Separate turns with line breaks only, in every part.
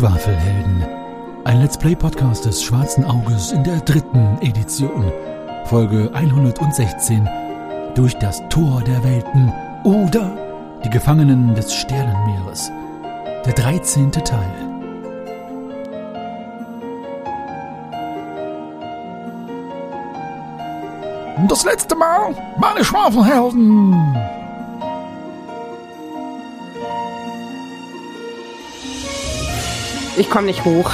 Schwafelhelden. Ein Let's Play Podcast des Schwarzen Auges in der dritten Edition. Folge 116. Durch das Tor der Welten oder die Gefangenen des Sternenmeeres. Der 13. Teil. Das letzte Mal, meine Schwafelhelden.
Ich komme nicht hoch.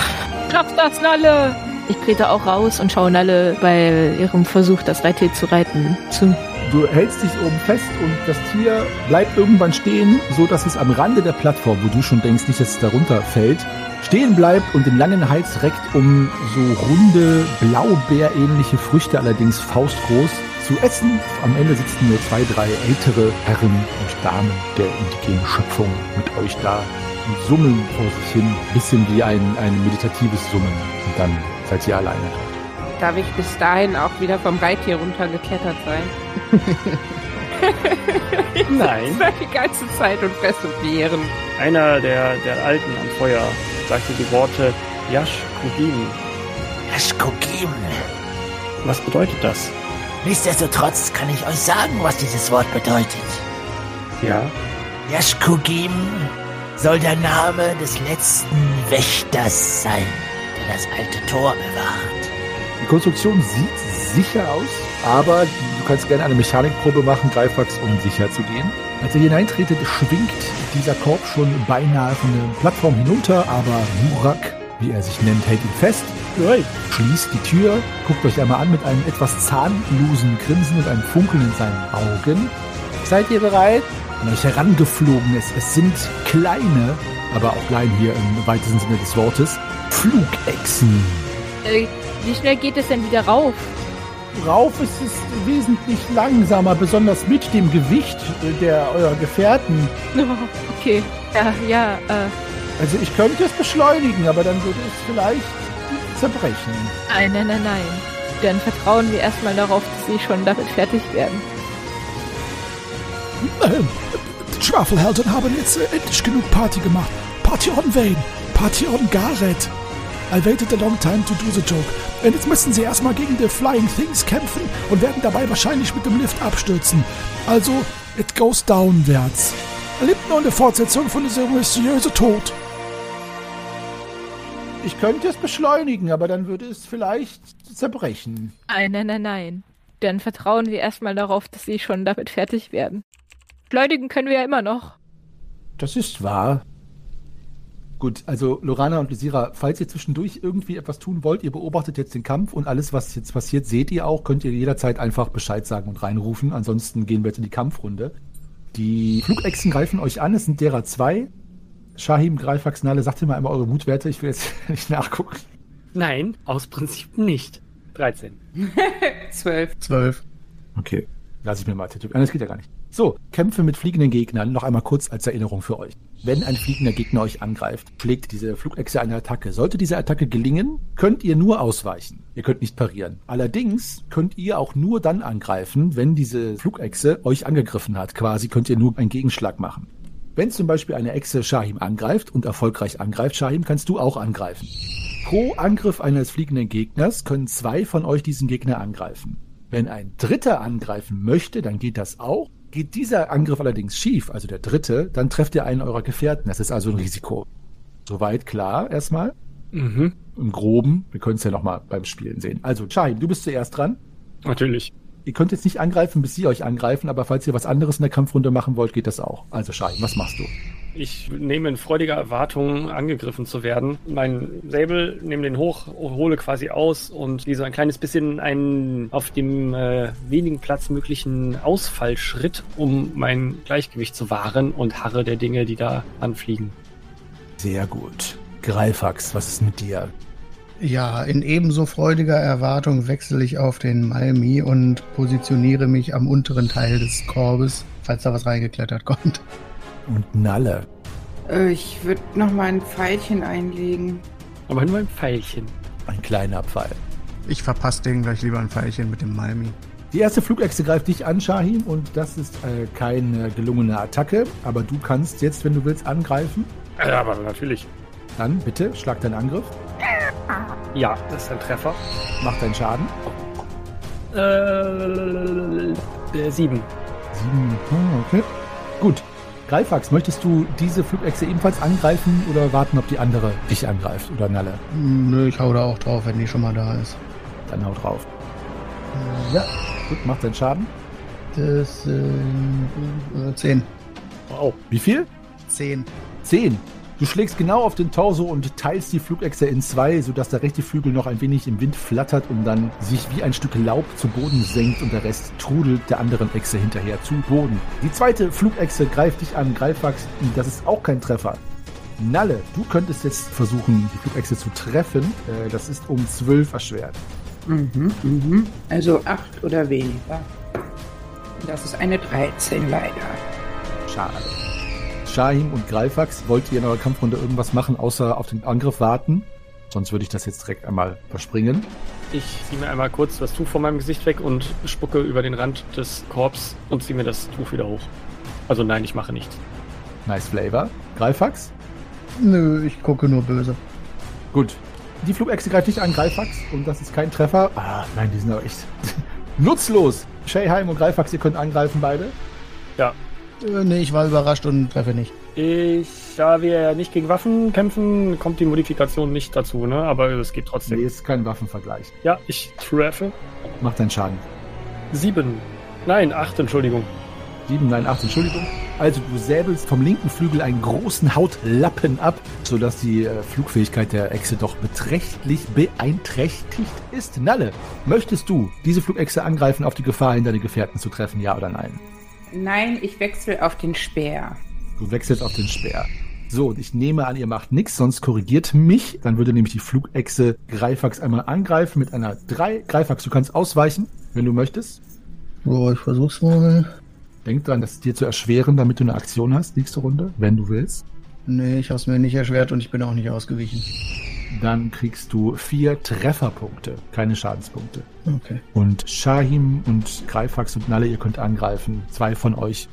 Schaff das, Nalle! Ich trete auch raus und schaue Nalle bei ihrem Versuch, das Reittier zu reiten, zu.
Du hältst dich oben fest und das Tier bleibt irgendwann stehen, so dass es am Rande der Plattform, wo du schon denkst, nicht, dass es darunter fällt, stehen bleibt und den langen Hals reckt, um so runde, blaubeerähnliche Früchte, allerdings faustgroß, zu essen. Am Ende sitzen nur zwei, drei ältere Herren und Damen der indigenen Schöpfung mit euch da summen vor sich hin, bisschen wie ein, ein meditatives Summen. Und dann seid ihr alleine dort.
Darf ich bis dahin auch wieder vom Reittier runtergeklettert sein?
Nein.
Ich war die ganze Zeit und fresse Beeren.
Einer der, der Alten am Feuer sagte die Worte Yash Kugim.
Yashkogim.
Was bedeutet das?
Nichtsdestotrotz kann ich euch sagen, was dieses Wort bedeutet.
Ja.
Yashkogim soll der Name des letzten Wächters sein, der das alte Tor bewahrt.
Die Konstruktion sieht sicher aus, aber du kannst gerne eine Mechanikprobe machen, Greifax, um sicher zu gehen. Als ihr hineintretet, schwingt dieser Korb schon beinahe von der Plattform hinunter, aber Murak, wie er sich nennt, hält ihn fest, schließt die Tür, guckt euch einmal an mit einem etwas zahnlosen Grinsen und einem Funkeln in seinen Augen. Seid ihr bereit? An euch herangeflogen ist. Es sind kleine, aber auch klein hier im weitesten Sinne des Wortes, Flugechsen.
Äh, wie schnell geht es denn wieder rauf?
Rauf ist es wesentlich langsamer, besonders mit dem Gewicht der eurer Gefährten.
Oh, okay. Ja, ja, äh.
Also ich könnte es beschleunigen, aber dann würde es vielleicht zerbrechen.
Nein, nein, nein, nein. Dann vertrauen wir erstmal darauf, dass sie schon damit fertig werden.
Ähm, die Schwafelhelden haben jetzt äh, endlich genug Party gemacht. Party on Vane. Party on Gareth. I waited a long time to do the joke. Und jetzt müssen sie erstmal gegen die Flying Things kämpfen und werden dabei wahrscheinlich mit dem Lift abstürzen. Also, it goes downwärts. Erlebt nur eine Fortsetzung von dieser mysteriöse Tod.
Ich könnte es beschleunigen, aber dann würde es vielleicht zerbrechen.
Nein, nein, nein, nein. Dann vertrauen wir erstmal darauf, dass sie schon damit fertig werden. Schleunigen können wir ja immer noch.
Das ist wahr. Gut, also Lorana und Lysira, falls ihr zwischendurch irgendwie etwas tun wollt, ihr beobachtet jetzt den Kampf und alles, was jetzt passiert, seht ihr auch, könnt ihr jederzeit einfach Bescheid sagen und reinrufen. Ansonsten gehen wir jetzt in die Kampfrunde. Die Flugechsen greifen euch an, es sind derer zwei. Shahim, Greifax, Nalle, sagt ihr mal einmal eure Mutwerte, ich will jetzt nicht nachgucken.
Nein, aus Prinzip nicht. 13.
Zwölf.
Zwölf. Okay, lass ich mir mal tätowieren. Das geht ja gar nicht. So, Kämpfe mit fliegenden Gegnern, noch einmal kurz als Erinnerung für euch. Wenn ein fliegender Gegner euch angreift, schlägt diese Flugechse eine Attacke. Sollte diese Attacke gelingen, könnt ihr nur ausweichen. Ihr könnt nicht parieren. Allerdings könnt ihr auch nur dann angreifen, wenn diese Flugechse euch angegriffen hat. Quasi könnt ihr nur einen Gegenschlag machen. Wenn zum Beispiel eine Echse Shahim angreift und erfolgreich angreift, Shahim, kannst du auch angreifen. Pro Angriff eines fliegenden Gegners können zwei von euch diesen Gegner angreifen. Wenn ein Dritter angreifen möchte, dann geht das auch. Geht dieser Angriff allerdings schief, also der dritte, dann trefft ihr einen eurer Gefährten. Das ist also ein Risiko. Soweit klar erstmal.
Mhm.
Im Groben. Wir können es ja nochmal beim Spielen sehen. Also, Shahim, du bist zuerst dran.
Natürlich.
Ihr könnt jetzt nicht angreifen, bis sie euch angreifen, aber falls ihr was anderes in der Kampfrunde machen wollt, geht das auch. Also, Shahim, was machst du?
Ich nehme in freudiger Erwartung, angegriffen zu werden. Mein Säbel, nehme den hoch, hole quasi aus und gehe so ein kleines bisschen einen auf dem äh, wenigen Platz möglichen Ausfallschritt, um mein Gleichgewicht zu wahren und harre der Dinge, die da anfliegen.
Sehr gut. Greifax, was ist mit dir?
Ja, in ebenso freudiger Erwartung wechsle ich auf den Malmi und positioniere mich am unteren Teil des Korbes, falls da was reingeklettert kommt.
Und Nalle.
Äh, Ich würde noch mal ein Pfeilchen einlegen.
Aber nur ein Pfeilchen.
Ein kleiner Pfeil.
Ich verpasse denen gleich lieber ein Pfeilchen mit dem Malmi.
Die erste Flugechse greift dich an, Shahin, und das ist äh, keine gelungene Attacke, aber du kannst jetzt, wenn du willst, angreifen.
Ja, aber natürlich.
Dann bitte, schlag deinen Angriff,
Ja, das ist ein Treffer.
mach deinen Schaden.
Äh, äh, sieben.
Sieben. Ah, okay. Gut. Greifax, möchtest du diese Flugechse ebenfalls angreifen oder warten, ob die andere dich angreift oder Nalle?
Hm, Nö, ich hau da auch drauf, wenn die schon mal da ist.
Dann hau drauf. Ja. Gut, mach deinen Schaden.
Das sind äh, 10.
Wow.
Wie viel?
10.
Zehn. Du schlägst genau auf den Torso und teilst die Flugechse in zwei, sodass der rechte Flügel noch ein wenig im Wind flattert und dann sich wie ein Stück Laub zu Boden senkt und der Rest trudelt der anderen Echse hinterher zu Boden. Die zweite Flugechse greift dich an, Greifax, das ist auch kein Treffer. Nalle, du könntest jetzt versuchen, die Flugechse zu treffen. Äh, Das ist um zwölf erschwert.
Mhm, mhm. Also acht oder weniger. Das ist eine 13 leider.
Schade. Shahim und Greifax, wollt ihr in eurer Kampfrunde irgendwas machen, außer auf den Angriff warten? Sonst würde ich das jetzt direkt einmal verspringen.
Ich ziehe mir einmal kurz das Tuch von meinem Gesicht weg und spucke über den Rand des Korbs und ziehe mir das Tuch wieder hoch. Also nein, ich mache nichts.
Nice Flavor. Greifax?
Nö, ich gucke nur böse.
Gut. Die Flugechse greift nicht an Greifax und das ist kein Treffer. Ah, nein, die sind aber echt nutzlos. Shayheim und Greifax, ihr könnt angreifen beide.
Ja.
Nee, ich war überrascht und treffe nicht.
Ich, da wir ja nicht gegen Waffen kämpfen, kommt die Modifikation nicht dazu, ne? Aber es geht trotzdem.
Nee, ist kein Waffenvergleich.
Ja, ich treffe.
Mach deinen Schaden.
Sieben. Nein, acht, Entschuldigung.
7, nein, 8, Entschuldigung. Also du säbelst vom linken Flügel einen großen Hautlappen ab, sodass die äh, Flugfähigkeit der Echse doch beträchtlich beeinträchtigt ist. Nalle, möchtest du diese Flugechse angreifen, auf die Gefahr hin, deine Gefährten zu treffen, ja oder nein?
Nein, ich wechsle auf den Speer.
Du wechselst auf den Speer. So, und ich nehme an, ihr macht nichts, sonst korrigiert mich. Dann würde nämlich die Flugechse Greifax einmal angreifen mit einer 3. Greifax, du kannst ausweichen, wenn du möchtest.
So, ich versuch's mal.
Denk dran, das dir zu erschweren, damit du eine Aktion hast, nächste Runde, wenn du willst.
Nee, ich hab's mir nicht erschwert und ich bin auch nicht ausgewichen.
Dann kriegst du vier Trefferpunkte, keine Schadenspunkte.
Okay.
Und Shahim und Greifax und Nalle, ihr könnt angreifen. Zwei von euch.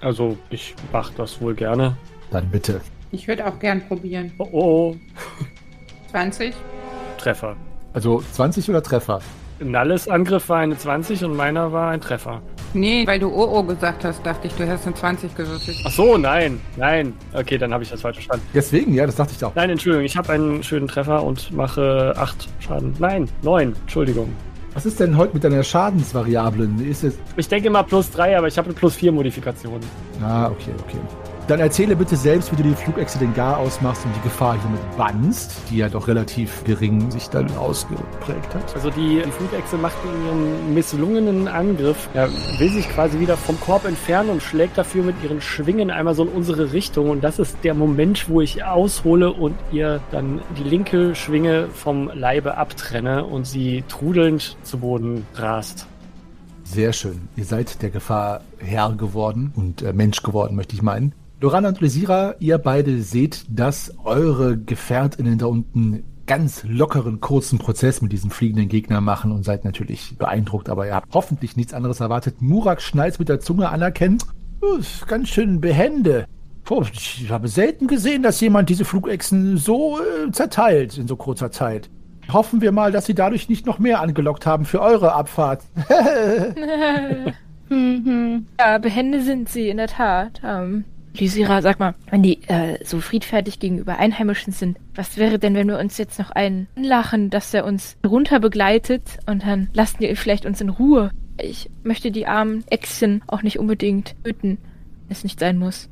Also, ich mach das wohl gerne.
Dann bitte.
Ich würde auch gern probieren.
Oh, oh.
20?
Treffer.
Also 20 oder Treffer?
Nalles Angriff war eine 20 und meiner war ein Treffer.
Nee, weil du OO gesagt hast, dachte ich, du hast eine 20 gewürfelt.
Ach so, nein, nein. Okay, dann habe ich das falsch verstanden.
Deswegen, ja, das dachte ich auch.
Nein, Entschuldigung, ich habe einen schönen Treffer und mache 8 Schaden. Nein, 9, Entschuldigung.
Was ist denn heute mit deiner Schadensvariablen? Ist es.
Ich denke mal plus 3, aber ich habe eine plus 4 Modifikation.
Ah, okay, okay. Dann erzähle bitte selbst, wie du die Flugechse den Gar ausmachst und die Gefahr hiermit bannst, die ja doch relativ gering sich dann ausgeprägt hat.
Also die Flugechse macht in ihrem misslungenen Angriff, ja, will sich quasi wieder vom Korb entfernen und schlägt dafür mit ihren Schwingen einmal so in unsere Richtung. Und das ist der Moment, wo ich aushole und ihr dann die linke Schwinge vom Leibe abtrenne und sie trudelnd zu Boden rast.
Sehr schön. Ihr seid der Gefahr Herr geworden und äh, Mensch geworden, möchte ich meinen. Lorana und Lysira, ihr beide seht, dass eure GefährtInnen da unten ganz lockeren, kurzen Prozess mit diesem fliegenden Gegner machen und seid natürlich beeindruckt, aber ihr habt hoffentlich nichts anderes erwartet. Murak schnallt mit der Zunge anerkennt. "Oh, ganz schön behende. Puh, ich habe selten gesehen, dass jemand diese Flugechsen so äh, zerteilt in so kurzer Zeit. Hoffen wir mal, dass sie dadurch nicht noch mehr angelockt haben für eure Abfahrt.
Ja, behende sind sie in der Tat. Ähm, Lysira, sag mal, wenn die äh, so friedfertig gegenüber Einheimischen sind, was wäre denn, wenn wir uns jetzt noch einen lachen, dass er uns runter begleitet und dann lassen die vielleicht uns in Ruhe? Ich möchte die armen Echsen auch nicht unbedingt töten, wenn es nicht sein muss.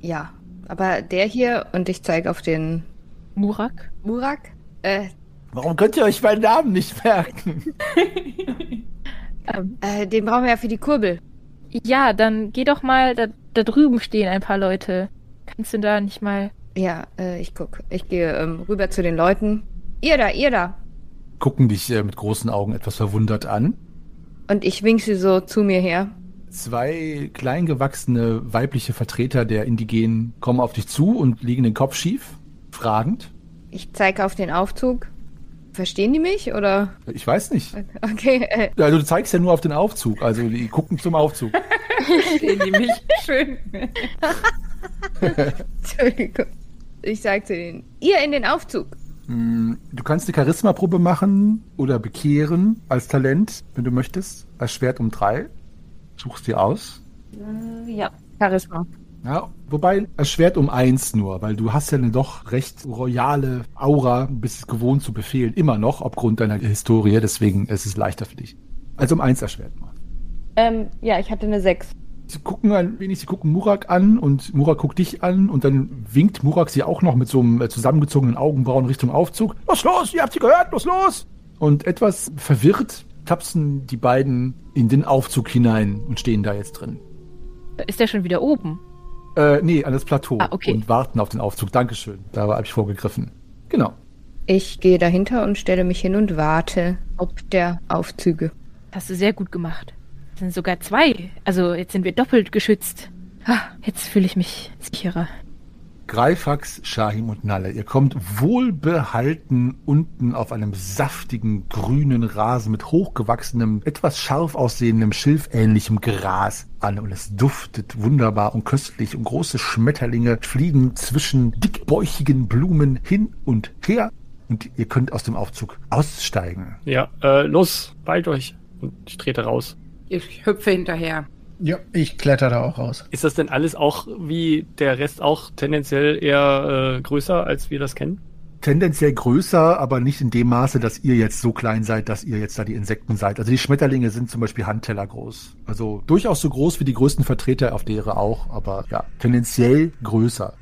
Ja, aber der hier, und ich zeige auf den
Murak?
Murak, äh,
Warum könnt ihr euch meinen Namen nicht merken?
Ähm,
äh, den brauchen wir ja für die Kurbel.
ja, dann geh doch mal, da, da drüben stehen ein paar Leute. Kannst du da nicht mal...
Ja, äh, ich guck. Ich gehe ähm, rüber zu den Leuten. Ihr da, ihr da.
Gucken dich äh, mit großen Augen etwas verwundert an.
Und ich wink sie so zu mir her.
Zwei kleingewachsene weibliche Vertreter der Indigenen kommen auf dich zu und legen den Kopf schief, fragend.
Ich zeige auf den Aufzug. Verstehen die mich oder?
Ich weiß nicht.
Okay, äh,
Also du zeigst ja nur auf den Aufzug, also die gucken zum Aufzug.
Verstehen die mich? Schön.
Entschuldigung. Ich sag zu denen, ihr in den Aufzug.
Mm, Du kannst eine Charisma-Probe machen oder bekehren als Talent, wenn du möchtest. Als Schwert um drei. Suchst dir aus.
Ja, Charisma.
Ja, wobei als Schwert um eins nur, weil du hast ja eine doch recht royale Aura, bist es gewohnt zu befehlen, immer noch, aufgrund deiner Historie, deswegen ist es leichter für dich. Also um eins als Schwert nur.
Ähm, ja, ich hatte eine 6.
Sie gucken ein wenig, sie gucken Murak an und Murak guckt dich an und dann winkt Murak sie auch noch mit so einem äh, zusammengezogenen Augenbrauen Richtung Aufzug. Los, los, ihr habt sie gehört, los, los! Und etwas verwirrt tapsen die beiden in den Aufzug hinein und stehen da jetzt drin.
Ist der schon wieder oben?
Äh, nee, an das Plateau
Ah, okay.
und warten auf den Aufzug. Dankeschön. Da habe ich vorgegriffen. Genau.
Ich gehe dahinter und stelle mich hin und warte, ob der Aufzüge.
Hast du sehr gut gemacht. Es sind sogar zwei. Also jetzt sind wir doppelt geschützt. Ah, jetzt fühle ich mich sicherer.
Greifax, Shahim und Nalle, ihr kommt wohlbehalten unten auf einem saftigen grünen Rasen mit hochgewachsenem, etwas scharf aussehendem, schilfähnlichem Gras an und es duftet wunderbar und köstlich und große Schmetterlinge fliegen zwischen dickbäuchigen Blumen hin und her und ihr könnt aus dem Aufzug aussteigen.
Ja, äh, los, bald euch. Und ich trete raus.
Ich hüpfe hinterher.
Ja, ich kletter da auch raus.
Ist das denn alles auch wie der Rest auch tendenziell eher äh, größer, als wir das kennen?
tendenziell größer, aber nicht in dem Maße, dass ihr jetzt so klein seid, dass ihr jetzt da die Insekten seid. Also die Schmetterlinge sind zum Beispiel Handteller groß. Also durchaus so groß wie die größten Vertreter auf der Erde auch, aber ja, tendenziell größer.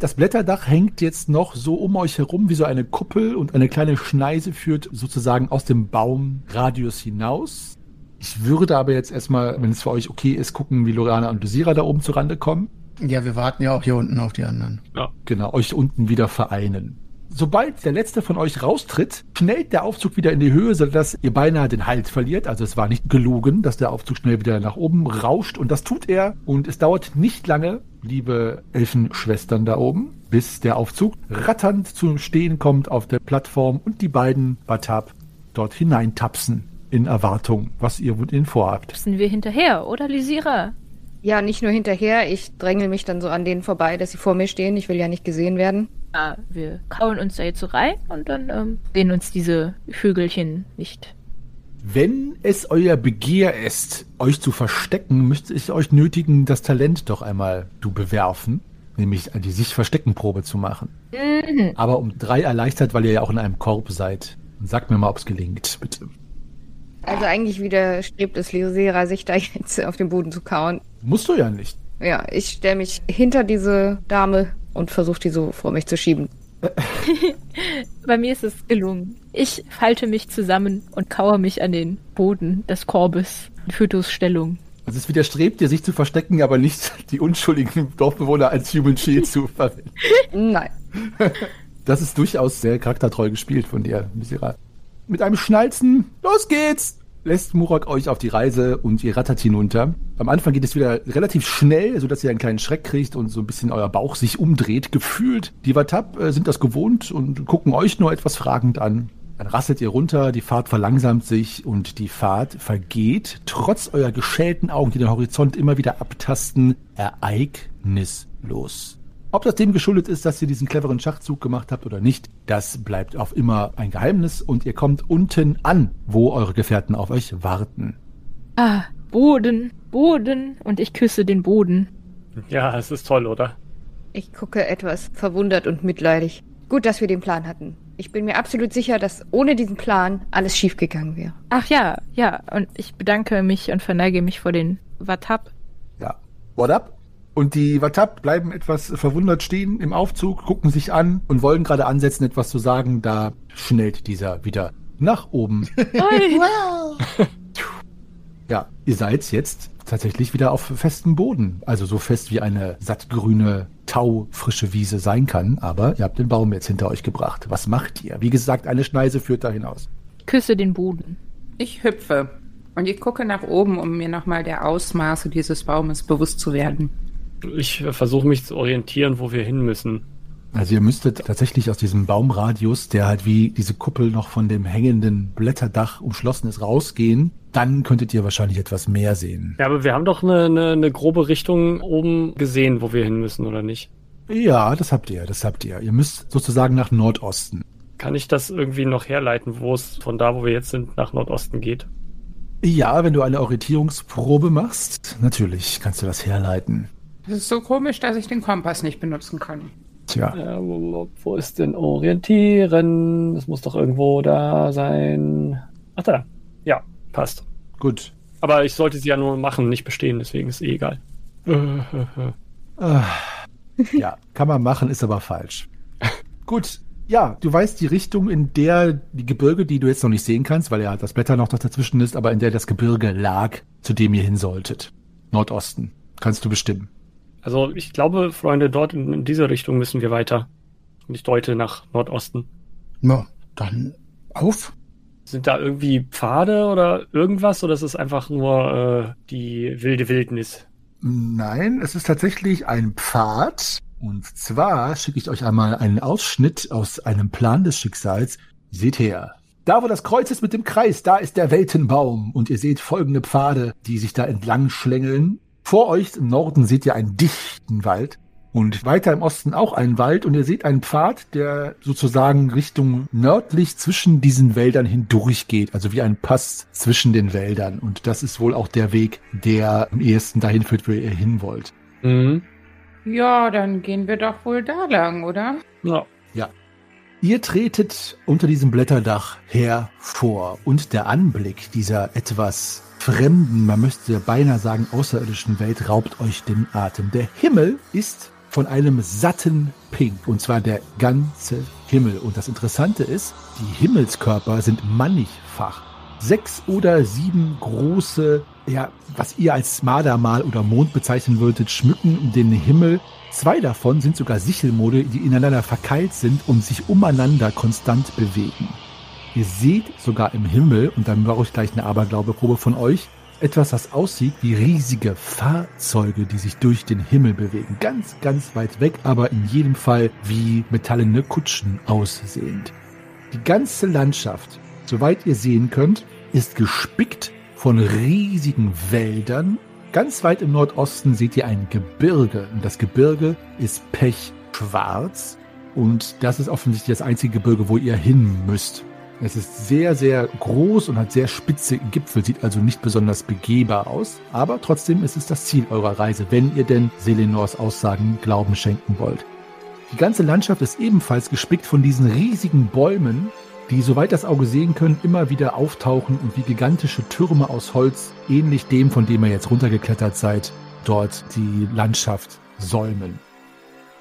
Das Blätterdach hängt jetzt noch so um euch herum wie so eine Kuppel und eine kleine Schneise führt sozusagen aus dem Baumradius hinaus. Ich würde aber jetzt erstmal, wenn es für euch okay ist, gucken, wie Lorana und Dosira da oben zurande kommen.
Ja, wir warten ja auch hier unten auf die anderen.
Genau, euch unten wieder vereinen. Sobald der letzte von euch raustritt, schnellt der Aufzug wieder in die Höhe, sodass ihr beinahe den Halt verliert. Also es war nicht gelogen, dass der Aufzug schnell wieder nach oben rauscht. Und das tut er. Und es dauert nicht lange, liebe Elfenschwestern da oben, bis der Aufzug ratternd zum Stehen kommt auf der Plattform und die beiden Batab dort hineintapsen in Erwartung, was ihr mit ihnen vorhabt.
Müssen wir hinterher, oder Lysira?
Ja, nicht nur hinterher. Ich drängel mich dann so an denen vorbei, dass sie vor mir stehen. Ich will ja nicht gesehen werden.
Ja, wir kauen uns da jetzt so rein und dann ähm, sehen uns diese Vögelchen nicht.
Wenn es euer Begehr ist, euch zu verstecken, müsste ich euch nötigen, das Talent doch einmal zu bewerfen, nämlich die Sich-Verstecken-Probe zu machen. Aber um drei erleichtert, weil ihr ja auch in einem Korb seid. Und sagt mir mal, ob es gelingt, bitte.
Also eigentlich widerstrebt es Leosera, sich da jetzt auf den Boden zu kauen.
Musst du ja nicht.
Ja, ich stelle mich hinter diese Dame und versuche die so vor mich zu schieben.
Bei mir ist es gelungen. Ich falte mich zusammen und kauere mich an den Boden des Korbes in Fötusstellung.
Also es widerstrebt dir, sich zu verstecken, aber nicht die unschuldigen Dorfbewohner als Human Shield zu verwenden.
Nein.
Das ist durchaus sehr charaktertreu gespielt von dir, Misera. Mit einem Schnalzen, los geht's! Lässt Murak euch auf die Reise und ihr rattert hinunter. Am Anfang geht es wieder relativ schnell, sodass ihr einen kleinen Schreck kriegt und so ein bisschen euer Bauch sich umdreht, gefühlt. Die Watab äh, sind das gewohnt und gucken euch nur etwas fragend an. Dann rasselt ihr runter, die Fahrt verlangsamt sich und die Fahrt vergeht, trotz eurer geschälten Augen, die den Horizont immer wieder abtasten, ereignislos. Ob das dem geschuldet ist, dass ihr diesen cleveren Schachzug gemacht habt oder nicht, das bleibt auf immer ein Geheimnis und ihr kommt unten an, wo eure Gefährten auf euch warten.
Ah, Boden, Boden. Und ich küsse den Boden.
Ja, es ist toll, oder?
Ich gucke etwas verwundert und mitleidig. Gut, dass wir den Plan hatten. Ich bin mir absolut sicher, dass ohne diesen Plan alles schiefgegangen wäre.
Ach ja, ja. Und ich bedanke mich und verneige mich vor den Watab.
Ja. What up? Und die Watab bleiben etwas verwundert stehen im Aufzug, gucken sich an und wollen gerade ansetzen, etwas zu sagen. Da schnellt dieser wieder nach oben. Ja, ihr seid jetzt tatsächlich wieder auf festem Boden. Also so fest wie eine sattgrüne, taufrische Wiese sein kann. Aber ihr habt den Baum jetzt hinter euch gebracht. Was macht ihr? Wie gesagt, eine Schneise führt da hinaus.
Küsse den Boden.
Ich hüpfe. Und ich gucke nach oben, um mir nochmal der Ausmaße dieses Baumes bewusst zu werden.
Ich versuche mich zu orientieren, wo wir hin müssen.
Also ihr müsstet tatsächlich aus diesem Baumradius, der halt wie diese Kuppel noch von dem hängenden Blätterdach umschlossen ist, rausgehen. Dann könntet ihr wahrscheinlich etwas mehr sehen.
Ja, aber wir haben doch eine, eine, eine grobe Richtung oben gesehen, wo wir hin müssen, oder nicht?
Ja, das habt ihr, das habt ihr. Ihr müsst sozusagen nach Nordosten.
Kann ich das irgendwie noch herleiten, wo es von da, wo wir jetzt sind, nach Nordosten geht?
Ja, wenn du eine Orientierungsprobe machst, natürlich kannst du das herleiten.
Das ist so komisch, dass ich den Kompass nicht benutzen kann.
Tja,
Äh, wo, wo ist denn Orientieren? Das muss doch irgendwo da sein. Ach da. Ja, passt.
gut.
Aber ich sollte sie ja nur machen, nicht bestehen, deswegen ist eh egal.
Ah, ja, kann man machen, ist aber falsch. Gut, ja, du weißt die Richtung, in der die Gebirge, die du jetzt noch nicht sehen kannst, weil ja das Blätter noch dazwischen ist, aber in der das Gebirge lag, zu dem ihr hin solltet. Nordosten. Kannst du bestimmen.
Also ich glaube, Freunde, dort in, in diese Richtung müssen wir weiter. Und ich deute nach Nordosten.
Na, dann auf.
Sind da irgendwie Pfade oder irgendwas oder ist es einfach nur äh, die wilde Wildnis?
Nein, es ist tatsächlich ein Pfad. Und zwar schicke ich euch einmal einen Ausschnitt aus einem Plan des Schicksals. Seht her. Da, wo das Kreuz ist mit dem Kreis, da ist der Weltenbaum. Und ihr seht folgende Pfade, die sich da entlang schlängeln. Vor euch im Norden seht ihr einen dichten Wald. Und weiter im Osten auch einen Wald. Und ihr seht einen Pfad, der sozusagen Richtung nördlich zwischen diesen Wäldern hindurch geht. Also wie ein Pass zwischen den Wäldern. Und das ist wohl auch der Weg, der am ehesten dahin führt, wo ihr hin wollt.
Mhm.
Ja, dann gehen wir doch wohl da lang, oder?
Ja.
Ihr tretet unter diesem Blätterdach hervor und der Anblick dieser etwas fremden, man müsste beinahe sagen außerirdischen Welt raubt euch den Atem. Der Himmel ist von einem satten Pink und zwar der ganze Himmel. Und das Interessante ist, die Himmelskörper sind mannigfach. Sechs oder sieben große, ja, was ihr als Mardermal oder Mond bezeichnen würdet, schmücken den Himmel Zwei davon sind sogar Sichelmode, die ineinander verkeilt sind und sich umeinander konstant bewegen. Ihr seht sogar im Himmel, und dann brauche ich gleich eine Aberglaubeprobe von euch, etwas, das aussieht wie riesige Fahrzeuge, die sich durch den Himmel bewegen. Ganz, ganz weit weg, aber in jedem Fall wie metallene Kutschen aussehend. Die ganze Landschaft, soweit ihr sehen könnt, ist gespickt von riesigen Wäldern. Ganz weit im Nordosten seht ihr ein Gebirge. Und das Gebirge ist pechschwarz. Und das ist offensichtlich das einzige Gebirge, wo ihr hin müsst. Es ist sehr, sehr groß und hat sehr spitze Gipfel, sieht also nicht besonders begehbar aus. Aber trotzdem ist es das Ziel eurer Reise, wenn ihr denn Selenors Aussagen Glauben schenken wollt. Die ganze Landschaft ist ebenfalls gespickt von diesen riesigen Bäumen, die, soweit das Auge sehen können, immer wieder auftauchen und wie gigantische Türme aus Holz, ähnlich dem, von dem ihr jetzt runtergeklettert seid, dort die Landschaft säumen.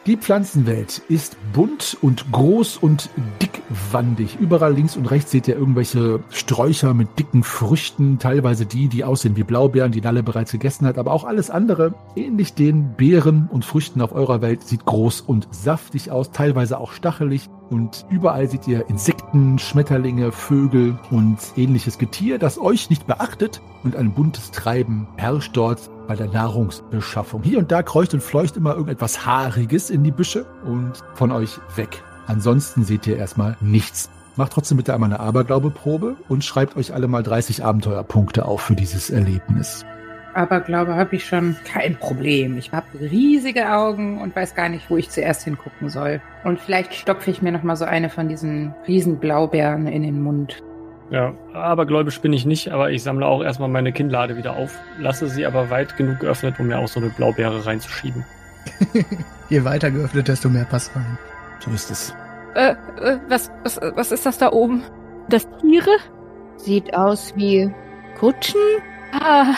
Die Pflanzenwelt ist bunt und groß und dickwandig. Überall links und rechts seht ihr irgendwelche Sträucher mit dicken Früchten, teilweise die, die aussehen wie Blaubeeren, die Nalle bereits gegessen hat, aber auch alles andere, ähnlich den Beeren und Früchten auf eurer Welt, sieht groß und saftig aus, teilweise auch stachelig. Und überall seht ihr Insekten, Schmetterlinge, Vögel und ähnliches Getier, das euch nicht beachtet. Und ein buntes Treiben herrscht dort bei der Nahrungsbeschaffung. Hier und da kreucht und fleucht immer irgendetwas Haariges in die Büsche und von euch weg. Ansonsten seht ihr erstmal nichts. Macht trotzdem bitte einmal eine Aberglaubeprobe und schreibt euch alle mal 30 Abenteuerpunkte auf für dieses Erlebnis.
Aber glaube, habe ich schon kein Problem. Ich habe riesige Augen und weiß gar nicht, wo ich zuerst hingucken soll. Und vielleicht stopfe ich mir noch mal so eine von diesen riesen Blaubeeren in den Mund.
Ja, abergläubisch bin ich nicht, aber ich sammle auch erstmal meine Kinnlade wieder auf, lasse sie aber weit genug geöffnet, um mir auch so eine Blaubeere reinzuschieben.
Je weiter geöffnet, desto mehr passt rein.
So ist es.
Äh, äh, was, was, was ist das da oben? Das Tiere?
Sieht aus wie Kutschen?
Ah,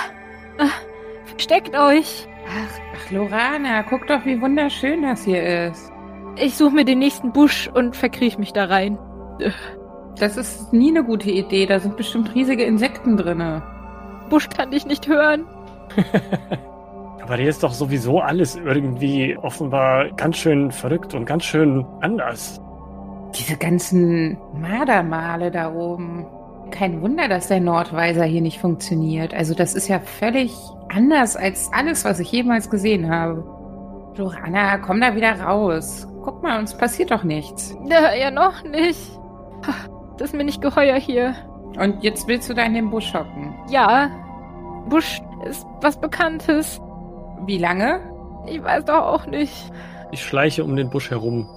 versteckt euch.
Ach, ach, Lorana, guck doch, wie wunderschön das hier ist.
Ich suche mir den nächsten Busch und verkriech mich da rein.
Das ist nie eine gute Idee. Da sind bestimmt riesige Insekten drinne.
Busch kann dich nicht hören.
Aber hier ist doch sowieso alles irgendwie offenbar ganz schön verrückt und ganz schön anders.
Diese ganzen Mardermale da oben. Kein Wunder, dass der Nordweiser hier nicht funktioniert. Also das ist ja völlig anders als alles, was ich jemals gesehen habe. Lorana, komm da wieder raus. Guck mal, uns passiert doch nichts.
Ja, ja noch nicht. Das ist mir nicht geheuer hier.
Und jetzt willst du da in den Busch hocken.
Ja, Busch ist was Bekanntes.
Wie lange?
Ich weiß doch auch nicht.
Ich schleiche um den Busch herum.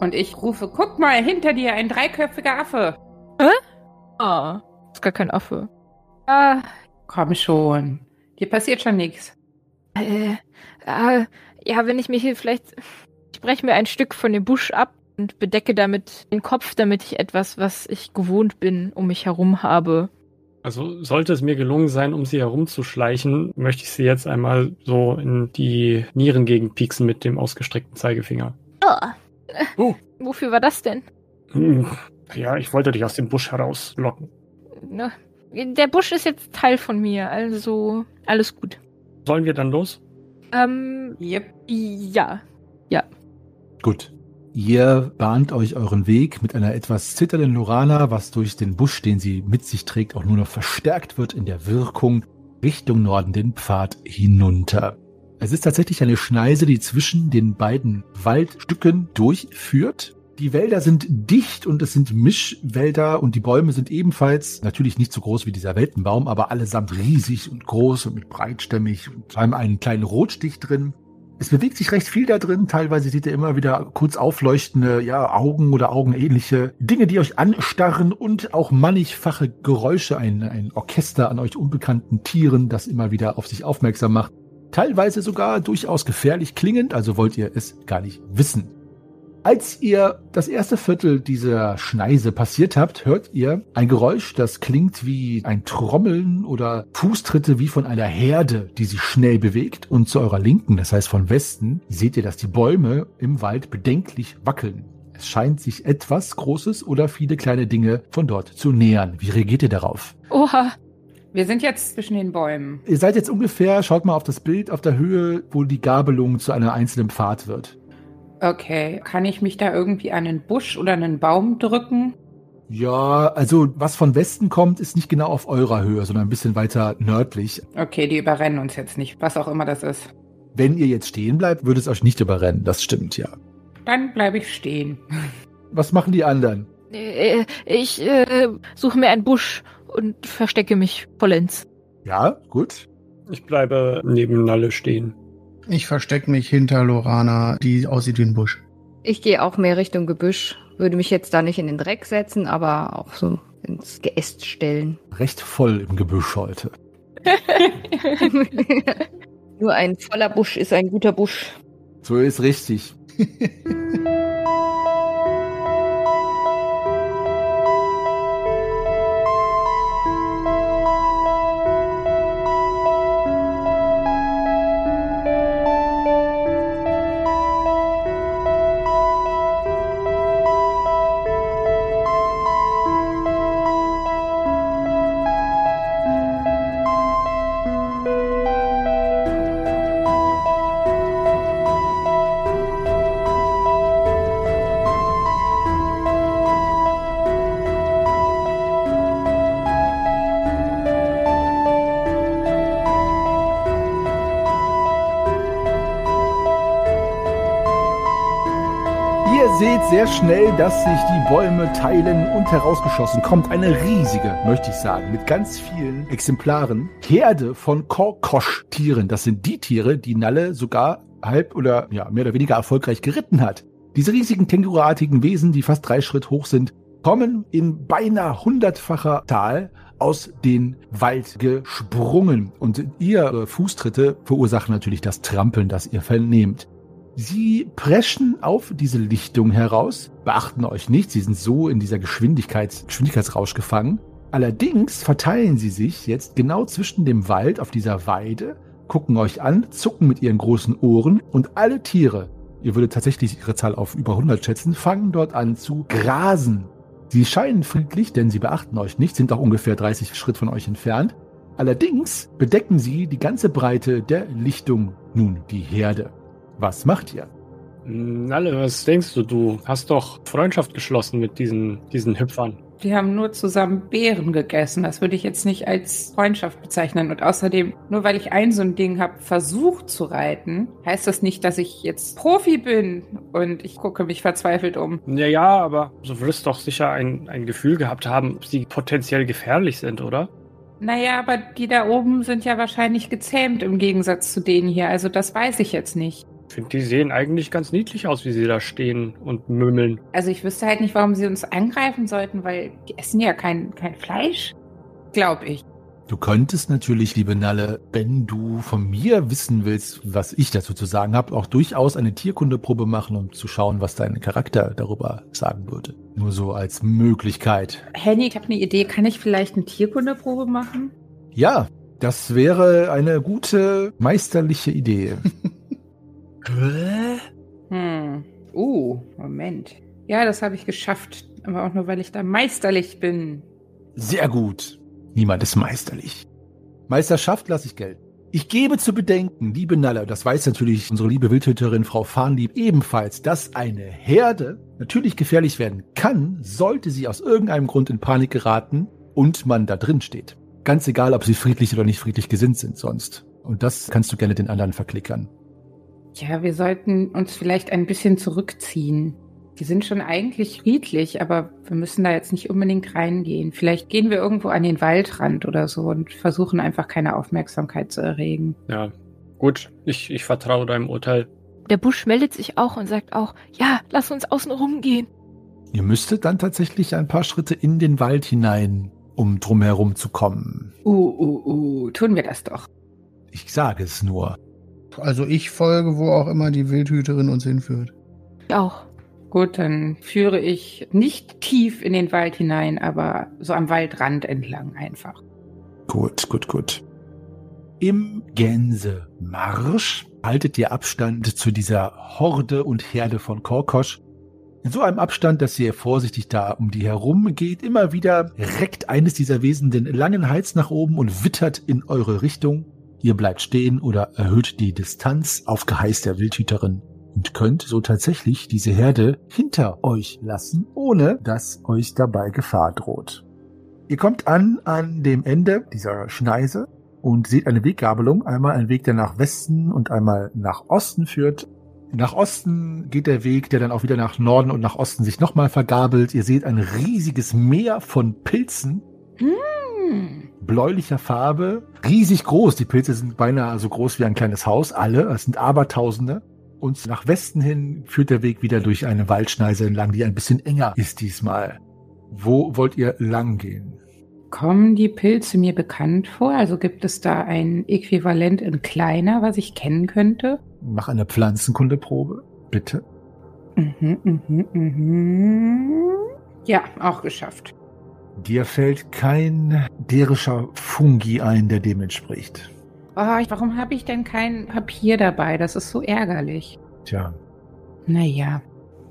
Und ich rufe, guck mal, hinter dir ein dreiköpfiger Affe.
Ah, ist gar kein Affe. Ah,
Komm schon. Dir passiert schon nichts.
äh, äh, ja, wenn ich mir hier vielleicht. Ich breche mir ein Stück von dem Busch ab und bedecke damit den Kopf, damit ich etwas, was ich gewohnt bin, um mich herum habe.
Also sollte es mir gelungen sein, um sie herumzuschleichen, möchte ich sie jetzt einmal so in die Nierengegend pieksen mit dem ausgestreckten Zeigefinger.
Oh.
Oh.
Wofür war das denn?
Ja, ich wollte dich aus dem Busch herauslocken.
Na, der Busch ist jetzt Teil von mir, also alles gut.
Sollen wir dann los?
Ähm,
Yep.
ja.
Gut. Ihr bahnt euch euren Weg mit einer etwas zitternden Lorana, was durch den Busch, den sie mit sich trägt, auch nur noch verstärkt wird in der Wirkung, Richtung Norden den Pfad hinunter. Es ist tatsächlich eine Schneise, die zwischen den beiden Waldstücken durchführt. Die Wälder sind dicht und es sind Mischwälder und die Bäume sind ebenfalls natürlich nicht so groß wie dieser Weltenbaum, aber allesamt riesig und groß und mit breitstämmig und haben einen kleinen Rotstich drin. Es bewegt sich recht viel da drin. Teilweise seht ihr immer wieder kurz aufleuchtende ja, Augen oder augenähnliche Dinge, die euch anstarren und auch mannigfache Geräusche, ein, ein Orchester an euch unbekannten Tieren, das immer wieder auf sich aufmerksam macht. Teilweise sogar durchaus gefährlich klingend, also wollt ihr es gar nicht wissen. Als ihr das erste Viertel dieser Schneise passiert habt, hört ihr ein Geräusch, das klingt wie ein Trommeln oder Fußtritte wie von einer Herde, die sich schnell bewegt. Und zu eurer Linken, das heißt von Westen, seht ihr, dass die Bäume im Wald bedenklich wackeln. Es scheint sich etwas Großes oder viele kleine Dinge von dort zu nähern. Wie reagiert ihr darauf?
Oha.
Wir sind jetzt zwischen den Bäumen.
Ihr seid jetzt ungefähr, schaut mal auf das Bild, auf der Höhe, wo die Gabelung zu einer einzelnen Pfad wird.
Okay. Kann ich mich da irgendwie an einen Busch oder einen Baum drücken?
Ja, also was von Westen kommt, ist nicht genau auf eurer Höhe, sondern ein bisschen weiter nördlich.
Okay, die überrennen uns jetzt nicht, was auch immer das ist.
Wenn ihr jetzt stehen bleibt, würde es euch nicht überrennen. Das stimmt, ja.
Dann bleibe ich stehen.
Was machen die anderen?
Äh, ich äh, suche mir einen Busch und verstecke mich vollends.
Ja, gut.
Ich bleibe neben Nalle stehen.
Ich verstecke mich hinter Lorana, die aussieht wie ein Busch.
Ich gehe auch mehr Richtung Gebüsch. Würde mich jetzt da nicht in den Dreck setzen, aber auch so ins Geäst stellen.
Recht voll im Gebüsch heute.
Nur ein voller Busch ist ein guter Busch.
So ist richtig. Seht sehr schnell, dass sich die Bäume teilen und herausgeschossen kommt eine riesige, möchte ich sagen, mit ganz vielen Exemplaren, Herde von Korkosch-Tieren. Das sind die Tiere, die Nalle sogar halb oder ja, mehr oder weniger erfolgreich geritten hat. Diese riesigen känguruartigen Wesen, die fast drei Schritt hoch sind, kommen in beinahe hundertfacher Zahl aus den Wald gesprungen. Und ihre Fußtritte verursachen natürlich das Trampeln, das ihr vernehmt. Sie preschen auf diese Lichtung heraus, beachten euch nicht, sie sind so in dieser Geschwindigkeits Geschwindigkeitsrausch gefangen. Allerdings verteilen sie sich jetzt genau zwischen dem Wald auf dieser Weide, gucken euch an, zucken mit ihren großen Ohren und alle Tiere, ihr würdet tatsächlich ihre Zahl auf über 100 schätzen, fangen dort an zu grasen. Sie scheinen friedlich, denn sie beachten euch nicht, sind auch ungefähr 30 Schritt von euch entfernt. Allerdings bedecken sie die ganze Breite der Lichtung nun die Herde. Was macht ihr?
Nalle, was denkst du? Du hast doch Freundschaft geschlossen mit diesen, diesen Hüpfern.
Die haben nur zusammen Beeren gegessen. Das würde ich jetzt nicht als Freundschaft bezeichnen. Und außerdem, nur weil ich ein so ein Ding habe, versucht zu reiten, heißt das nicht, dass ich jetzt Profi bin. Und ich gucke mich verzweifelt um.
Ja, ja, aber du wirst doch sicher ein, ein Gefühl gehabt haben, ob sie potenziell gefährlich sind, oder?
Naja, aber die da oben sind ja wahrscheinlich gezähmt im Gegensatz zu denen hier. Also das weiß ich jetzt nicht.
Ich finde, die sehen eigentlich ganz niedlich aus, wie sie da stehen und mümmeln.
Also ich wüsste halt nicht, warum sie uns angreifen sollten, weil die essen ja kein, kein Fleisch. Glaub ich.
Du könntest natürlich, liebe Nalle, wenn du von mir wissen willst, was ich dazu zu sagen habe, auch durchaus eine Tierkundeprobe machen, um zu schauen, was dein Charakter darüber sagen würde. Nur so als Möglichkeit.
Henny, ich habe eine Idee. Kann ich vielleicht eine Tierkundeprobe machen?
Ja, das wäre eine gute, meisterliche Idee.
Hm. Uh, Moment. Ja, das habe ich geschafft. Aber auch nur, weil ich da meisterlich bin.
Sehr gut. Niemand ist meisterlich. Meisterschaft lasse ich gelten. Ich gebe zu bedenken, liebe Nalle, das weiß natürlich unsere liebe Wildhüterin Frau Fahnlieb ebenfalls, dass eine Herde natürlich gefährlich werden kann, sollte sie aus irgendeinem Grund in Panik geraten und man da drin steht. Ganz egal, ob sie friedlich oder nicht friedlich gesinnt sind sonst. Und das kannst du gerne den anderen verklickern.
Ja, wir sollten uns vielleicht ein bisschen zurückziehen. Die sind schon eigentlich friedlich, aber wir müssen da jetzt nicht unbedingt reingehen. Vielleicht gehen wir irgendwo an den Waldrand oder so und versuchen einfach keine Aufmerksamkeit zu erregen.
Ja, gut. Ich, ich vertraue deinem Urteil.
Der Busch meldet sich auch und sagt auch, ja, lass uns außen rumgehen.
Ihr müsstet dann tatsächlich ein paar Schritte in den Wald hinein, um drumherum zu kommen.
Uh, uh, uh, tun wir das doch.
Ich sage es nur.
Also ich folge, wo auch immer die Wildhüterin uns hinführt.
Ich auch.
Gut, dann führe ich nicht tief in den Wald hinein, aber so am Waldrand entlang einfach.
Gut, gut, gut. Im Gänsemarsch haltet ihr Abstand zu dieser Horde und Herde von Korkosch. In so einem Abstand, dass ihr vorsichtig da um die herum geht, immer wieder reckt eines dieser Wesen den langen Hals nach oben und wittert in eure Richtung. Ihr bleibt stehen oder erhöht die Distanz auf Geheiß der Wildhüterin und könnt so tatsächlich diese Herde hinter euch lassen, ohne dass euch dabei Gefahr droht. Ihr kommt an an dem Ende dieser Schneise und seht eine Weggabelung, einmal ein Weg, der nach Westen und einmal nach Osten führt. Nach Osten geht der Weg, der dann auch wieder nach Norden und nach Osten sich nochmal vergabelt. Ihr seht ein riesiges Meer von Pilzen.
Hm.
Bläulicher Farbe, riesig groß. Die Pilze sind beinahe so groß wie ein kleines Haus, alle. Es sind Abertausende. Und nach Westen hin führt der Weg wieder durch eine Waldschneise entlang, die ein bisschen enger ist diesmal. Wo wollt ihr lang gehen?
Kommen die Pilze mir bekannt vor? Also gibt es da ein Äquivalent in kleiner, was ich kennen könnte?
Mach eine Pflanzenkundeprobe, bitte.
Mhm, mhm, mhm. Ja, auch geschafft.
Dir fällt kein derischer Fungi ein, der dem entspricht.
Oh, ich- warum habe ich denn kein Papier dabei? Das ist so ärgerlich.
Tja,
Naja.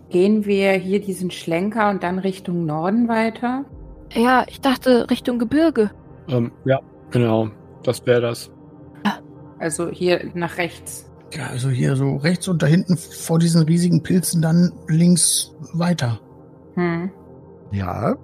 Gehen wir hier diesen Schlenker und dann Richtung Norden weiter?
Ja, ich dachte Richtung Gebirge.
Ähm, ja, genau. Das wäre das.
Also hier nach rechts.
Ja, also hier so rechts und da hinten vor diesen riesigen Pilzen dann links weiter.
Hm.
ja,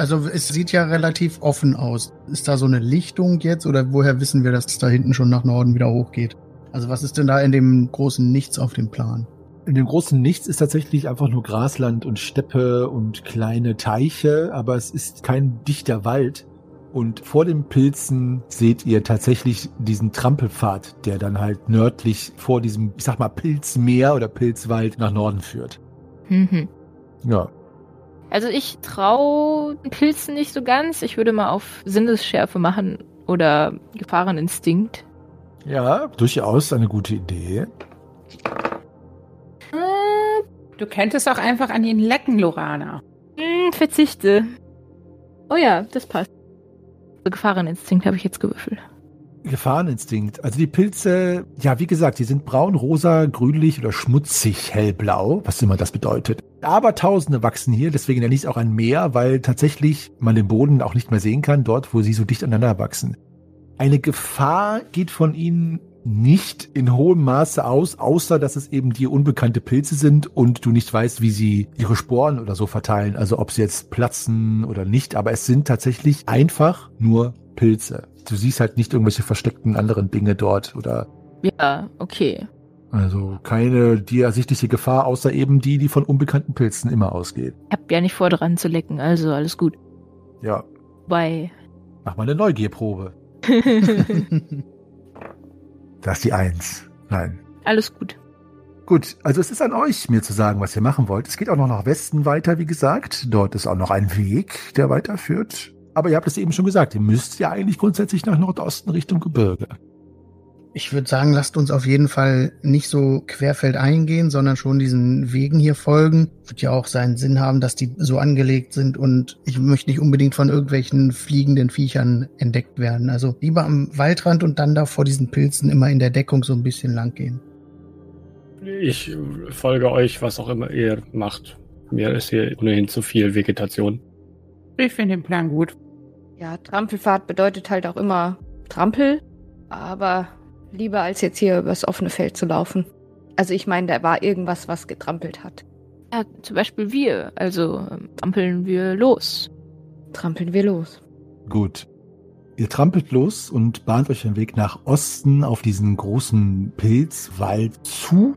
Also es sieht ja relativ offen aus. Ist da so eine Lichtung jetzt oder woher wissen wir, dass es da hinten schon nach Norden wieder hochgeht? Also was ist denn da in dem großen Nichts auf dem Plan?
in dem großen Nichts ist tatsächlich einfach nur Grasland und Steppe und kleine Teiche, aber es ist kein dichter Wald. Und vor den Pilzen seht ihr tatsächlich diesen Trampelpfad, der dann halt nördlich vor diesem, ich sag mal, Pilzmeer oder Pilzwald nach Norden führt.
Mhm.
Ja,
Also ich traue Pilzen nicht so ganz. Ich würde mal auf Sinnesschärfe machen oder Gefahreninstinkt.
ja, durchaus eine gute Idee.
Hm,
Du könntest auch einfach an ihn lecken, Lorana.
hm, verzichte. Oh ja, das passt. Gefahreninstinkt habe ich jetzt gewürfelt.
Gefahreninstinkt. Also die Pilze, ja, wie gesagt, die sind braun, rosa, grünlich oder schmutzig hellblau, was immer das bedeutet. Aber Tausende wachsen hier, deswegen nenne ich es auch ein Meer, weil tatsächlich man den Boden auch nicht mehr sehen kann, dort, wo sie so dicht aneinander wachsen. Eine Gefahr geht von ihnen nicht in hohem Maße aus, außer dass es eben die unbekannte Pilze sind und du nicht weißt, wie sie ihre Sporen oder so verteilen, also ob sie jetzt platzen oder nicht, aber es sind tatsächlich einfach nur Pilze. Du siehst halt nicht irgendwelche versteckten anderen Dinge dort oder
Ja, okay.
also keine dir ersichtliche Gefahr, außer eben die, die von unbekannten Pilzen immer ausgeht.
Ich hab ja nicht vor, dran zu lecken, also alles gut.
Ja,
Wobei.
mach mal eine Neugierprobe. Das ist die Eins. Nein.
alles gut.
Gut, also es ist an euch, mir zu sagen, was ihr machen wollt. Es geht auch noch nach Westen weiter, wie gesagt. Dort ist auch noch ein Weg, der weiterführt. Aber ihr habt es eben schon gesagt, ihr müsst ja eigentlich grundsätzlich nach Nordosten Richtung Gebirge.
Ich würde sagen, lasst uns auf jeden Fall nicht so querfeld eingehen, sondern schon diesen Wegen hier folgen. Wird ja auch seinen Sinn haben, dass die so angelegt sind und ich möchte nicht unbedingt von irgendwelchen fliegenden Viechern entdeckt werden. Also lieber am Waldrand und dann da vor diesen Pilzen immer in der Deckung so ein bisschen lang gehen.
Ich folge euch, was auch immer ihr macht. Mir ist hier ohnehin zu viel Vegetation.
Ich finde den Plan gut.
Ja, Trampelfahrt bedeutet halt auch immer Trampel, aber lieber als jetzt hier übers offene Feld zu laufen. Also ich meine, da war irgendwas, was getrampelt hat.
Ja, zum Beispiel wir. Also ähm, trampeln wir los.
Trampeln wir los.
Gut. Ihr trampelt los und bahnt euch den Weg nach Osten auf diesen großen Pilzwald zu.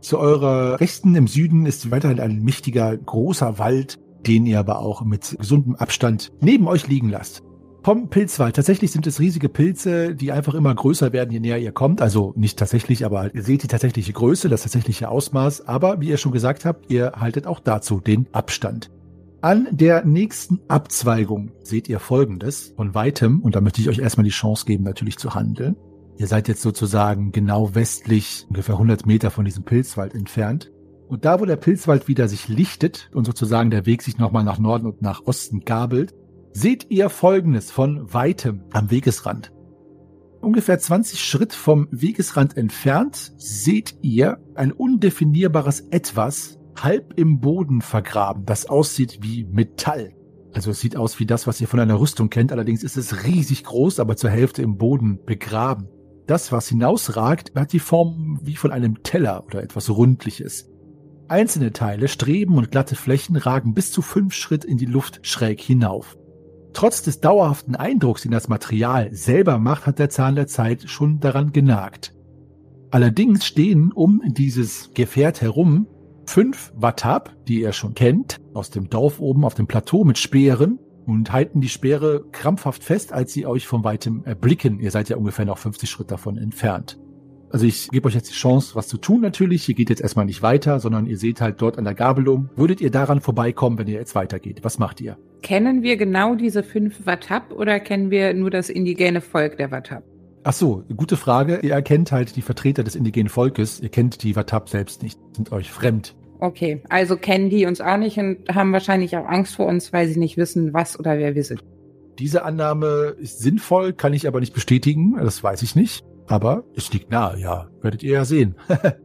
Zu eurer Rechten im Süden ist weiterhin ein mächtiger, großer Wald, den ihr aber auch mit gesundem Abstand neben euch liegen lasst. Vom Pilzwald. Tatsächlich sind es riesige Pilze, die einfach immer größer werden, je näher ihr kommt. Also nicht tatsächlich, aber ihr seht die tatsächliche Größe, das tatsächliche Ausmaß. Aber wie ihr schon gesagt habt, ihr haltet auch dazu den Abstand. An der nächsten Abzweigung seht ihr Folgendes von weitem, und da möchte ich euch erstmal die Chance geben, natürlich zu handeln. Ihr seid jetzt sozusagen genau westlich, ungefähr 100 Meter von diesem Pilzwald entfernt. Und da, wo der Pilzwald wieder sich lichtet und sozusagen der Weg sich nochmal nach Norden und nach Osten gabelt, seht ihr Folgendes von weitem am Wegesrand. Ungefähr 20 Schritt vom Wegesrand entfernt seht ihr ein undefinierbares Etwas halb im Boden vergraben, das aussieht wie Metall. Also es sieht aus wie das, was ihr von einer Rüstung kennt, allerdings ist es riesig groß, aber zur Hälfte im Boden begraben. Das, was hinausragt, hat die Form wie von einem Teller oder etwas Rundliches. Einzelne Teile, Streben und glatte Flächen ragen bis zu fünf Schritt in die Luft schräg hinauf. Trotz des dauerhaften Eindrucks, den das Material selber macht, hat der Zahn der Zeit schon daran genagt. Allerdings stehen um dieses Gefährt herum fünf Wattab, die ihr schon kennt, aus dem Dorf oben auf dem Plateau mit Speeren und halten die Speere krampfhaft fest, als sie euch von weitem erblicken. Ihr seid ja ungefähr noch 50 Schritt davon entfernt. Also ich gebe euch jetzt die Chance, was zu tun natürlich. Ihr geht jetzt erstmal nicht weiter, sondern ihr seht halt dort an der Gabelung. Würdet ihr daran vorbeikommen, wenn ihr jetzt weitergeht? Was macht ihr?
Kennen wir genau diese fünf Wattab oder kennen wir nur das indigene Volk der Wattab?
Ach so, gute Frage. Ihr erkennt halt die Vertreter des indigenen Volkes. Ihr kennt die Wattab selbst nicht, sind euch fremd.
Okay, also kennen die uns auch nicht und haben wahrscheinlich auch Angst vor uns, weil sie nicht wissen, was oder wer wir sind.
Diese Annahme ist sinnvoll, kann ich aber nicht bestätigen. Das weiß ich nicht. Aber es liegt nahe, ja. Werdet ihr ja sehen.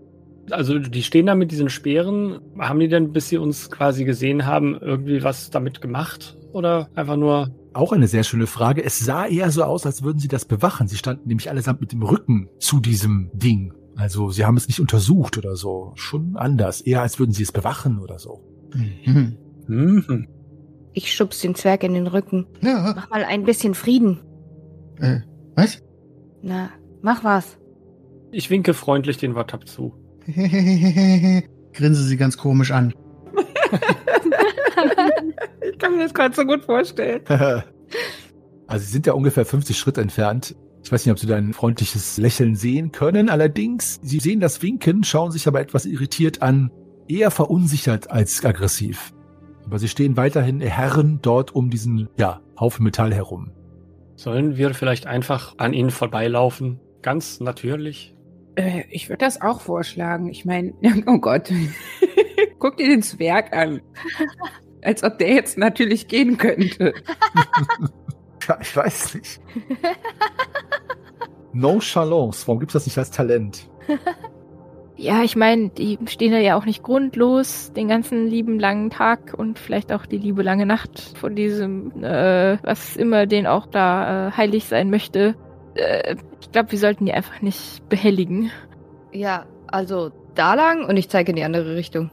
Also die stehen da mit diesen Speeren. Haben die denn, bis sie uns quasi gesehen haben, irgendwie was damit gemacht? Oder einfach nur.
Auch eine sehr schöne Frage. Es sah eher so aus, als würden sie das bewachen. Sie standen nämlich allesamt mit dem Rücken zu diesem Ding. Also sie haben es nicht untersucht oder so. Schon anders. Eher als würden sie es bewachen oder so.
Mhm.
Mhm.
Ich schubs den Zwerg in den Rücken.
Ja.
Mach mal ein bisschen Frieden.
Äh, was?
Na, mach was.
Ich winke freundlich den Wattab zu.
Grinse sie ganz komisch an.
ich kann mir das gerade so gut vorstellen.
also sie sind ja ungefähr 50 Schritt entfernt. Ich weiß nicht, ob Sie dein freundliches Lächeln sehen können. Allerdings, Sie sehen das Winken, schauen sich aber etwas irritiert an, eher verunsichert als aggressiv. Aber Sie stehen weiterhin Herren dort um diesen, ja, Haufen Metall herum.
Sollen wir vielleicht einfach an ihnen vorbeilaufen? Ganz natürlich.
Äh, ich würde das auch vorschlagen. Ich meine, oh Gott. Guck dir den Zwerg an. Als ob der jetzt natürlich gehen könnte.
Ja, ich weiß nicht. Nonchalance, warum gibt's das nicht als Talent?
Ja, ich meine, die stehen da ja auch nicht grundlos den ganzen lieben langen Tag und vielleicht auch die liebe lange Nacht von diesem, äh, was immer den auch da äh, heilig sein möchte. Äh, ich glaube, wir sollten die einfach nicht behelligen.
Ja, also da lang und ich zeige in die andere Richtung.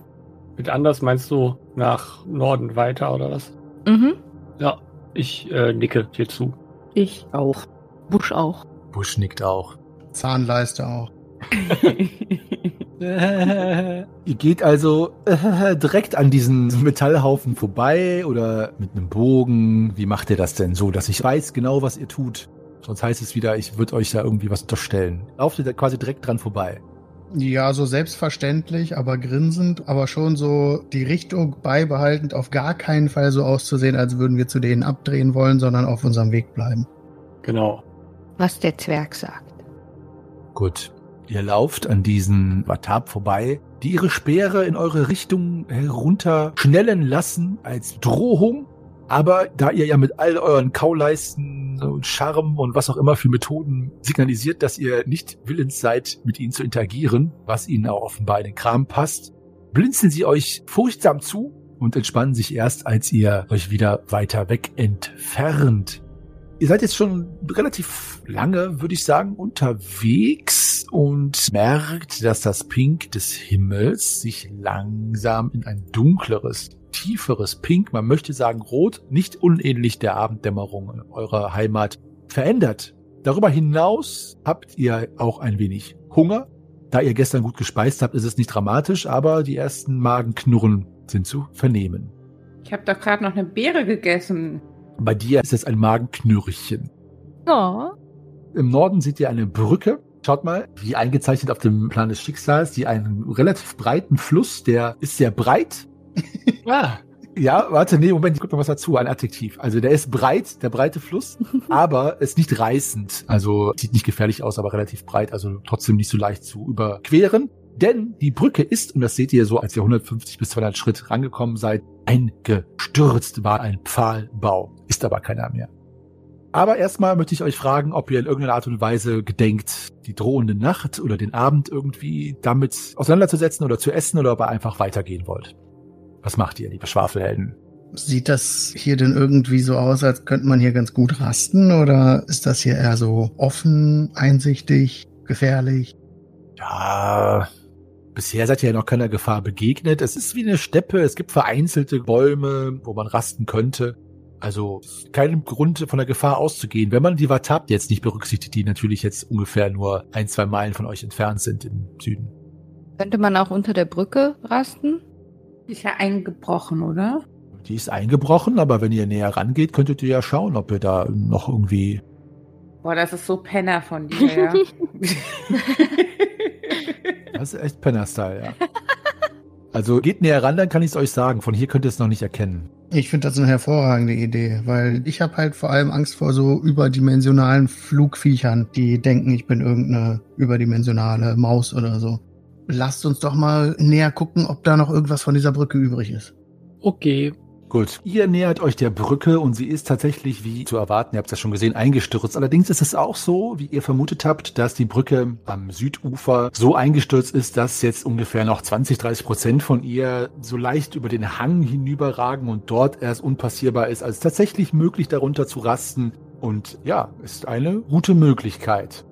Mit anders meinst du nach Norden weiter oder was?
Mhm.
Ja, ich äh, nicke dir zu.
Ich auch.
Busch auch.
Busch nickt auch.
Zahnleiste auch.
Ihr geht also äh, direkt an diesen Metallhaufen vorbei oder mit einem Bogen. Wie macht ihr das denn so, dass ich weiß genau, was ihr tut? Sonst heißt es wieder, ich würde euch da irgendwie was unterstellen. Lauft ihr da quasi direkt dran vorbei.
Ja, so selbstverständlich, aber grinsend, aber schon so die Richtung beibehaltend, auf gar keinen Fall so auszusehen, als würden wir zu denen abdrehen wollen, sondern auf unserem Weg bleiben.
Genau.
Was der Zwerg sagt.
Gut. Ihr lauft an diesen Watab vorbei, die ihre Speere in eure Richtung herunter schnellen lassen als Drohung. Aber da ihr ja mit all euren Kauleisten Charme und was auch immer für Methoden signalisiert, dass ihr nicht willens seid, mit ihnen zu interagieren, was ihnen auch offenbar in den Kram passt, blinzeln sie euch furchtsam zu und entspannen sich erst, als ihr euch wieder weiter weg entfernt. Ihr seid jetzt schon relativ lange, würde ich sagen, unterwegs und merkt, dass das Pink des Himmels sich langsam in ein dunkleres, tieferes Pink, man möchte sagen rot, nicht unähnlich der Abenddämmerung eurer Heimat, verändert. Darüber hinaus habt ihr auch ein wenig Hunger. Da ihr gestern gut gespeist habt, ist es nicht dramatisch, aber die ersten Magenknurren sind zu vernehmen.
Ich habe doch gerade noch eine Beere gegessen.
Bei dir ist es ein Magenknürrchen.
Oh.
Im Norden seht ihr eine Brücke. Schaut mal, wie eingezeichnet auf dem Plan des Schicksals, die einen relativ breiten Fluss, der ist sehr breit.
Ah,
Ja, warte, nee, Moment, ich guck noch was dazu, ein Adjektiv. Also der ist breit, der breite Fluss, aber ist nicht reißend. Also sieht nicht gefährlich aus, aber relativ breit, also trotzdem nicht so leicht zu überqueren. Denn die Brücke ist, und das seht ihr so, als ihr 150 bis 200 Schritt rangekommen seid, eingestürzt war ein Pfahlbau. Ist aber keiner mehr. Aber erstmal möchte ich euch fragen, ob ihr in irgendeiner Art und Weise gedenkt, die drohende Nacht oder den Abend irgendwie damit auseinanderzusetzen oder zu essen oder ob ihr einfach weitergehen wollt. Was macht ihr, liebe Schwafelhelden?
Sieht das hier denn irgendwie so aus, als könnte man hier ganz gut rasten? Oder ist das hier eher so offen, einsichtig, gefährlich?
Ja, bisher seid ihr ja noch keiner Gefahr begegnet. Es ist wie eine Steppe, es gibt vereinzelte Bäume, wo man rasten könnte. Also kein Grund von der Gefahr auszugehen, wenn man die Watab jetzt nicht berücksichtigt, die natürlich jetzt ungefähr nur ein, zwei Meilen von euch entfernt sind im Süden.
Könnte man auch unter der Brücke rasten?
Ist ja eingebrochen, oder?
Die ist eingebrochen, aber wenn ihr näher rangeht, könntet ihr ja schauen, ob ihr da noch irgendwie.
Boah, das ist so Penner von dir, ja.
Das ist echt Penner-Style, ja. Also geht näher ran, dann kann ich es euch sagen. Von hier könnt ihr es noch nicht erkennen.
Ich finde das eine hervorragende Idee, weil ich habe halt vor allem Angst vor so überdimensionalen Flugviechern, die denken, ich bin irgendeine überdimensionale Maus oder so. Lasst uns doch mal näher gucken, ob da noch irgendwas von dieser Brücke übrig ist.
okay.
Gut, ihr nähert euch der Brücke und sie ist tatsächlich, wie zu erwarten, ihr habt es ja schon gesehen, eingestürzt. Allerdings ist es auch so, wie ihr vermutet habt, dass die Brücke am Südufer so eingestürzt ist, dass jetzt ungefähr noch 20, 30 Prozent von ihr so leicht über den Hang hinüberragen und dort erst unpassierbar ist. Also tatsächlich möglich, darunter zu rasten. Und ja, ist eine gute Möglichkeit.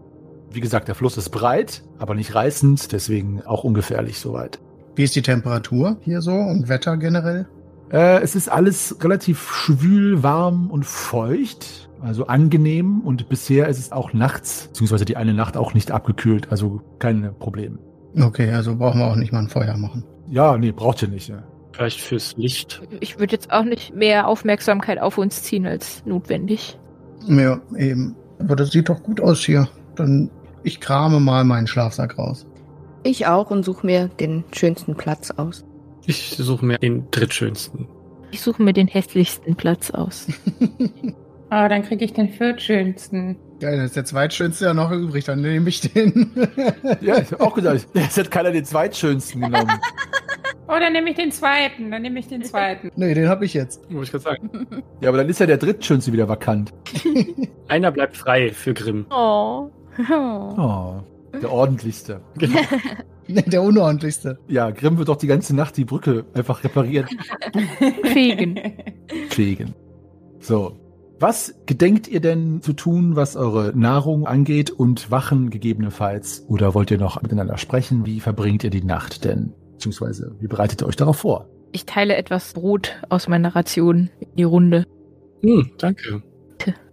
Wie gesagt, der Fluss ist breit, aber nicht reißend, deswegen auch ungefährlich soweit.
Wie ist die Temperatur hier so und Wetter generell?
Äh, es ist alles relativ schwül, warm und feucht, also angenehm und bisher ist es auch nachts, beziehungsweise die eine Nacht auch nicht abgekühlt, also keine Probleme.
Okay, also brauchen wir auch nicht mal ein Feuer machen.
Ja, nee, braucht ihr nicht. Ja.
Vielleicht fürs Licht.
Ich würde jetzt auch nicht mehr Aufmerksamkeit auf uns ziehen als notwendig.
Ja, eben. Aber das sieht doch gut aus hier. Dann ich krame mal meinen Schlafsack raus.
Ich auch und suche mir den schönsten Platz aus.
Ich suche mir den drittschönsten.
Ich suche mir den hässlichsten Platz aus.
Ah, dann kriege ich den viertschönsten.
Geil, dann ist der zweitschönste ja noch übrig, dann nehme ich den.
ja, ich hab auch gedacht, jetzt hat keiner den zweitschönsten genommen.
Oh, dann nehme ich den zweiten. Dann nehme ich den zweiten.
nee, den habe ich jetzt.
Muss ich gerade sagen.
ja, aber dann ist ja der drittschönste wieder vakant.
Einer bleibt frei für Grimm.
Oh.
Oh, der ordentlichste.
Genau.
Der unordentlichste.
Ja, Grimm wird doch die ganze Nacht die Brücke einfach reparieren.
Fegen.
pflegen. So. Was gedenkt ihr denn zu tun, was eure Nahrung angeht und Wachen gegebenenfalls? Oder wollt ihr noch miteinander sprechen? Wie verbringt ihr die Nacht denn? Beziehungsweise, wie bereitet ihr euch darauf vor?
Ich teile etwas Brot aus meiner Ration in die Runde.
Hm, danke.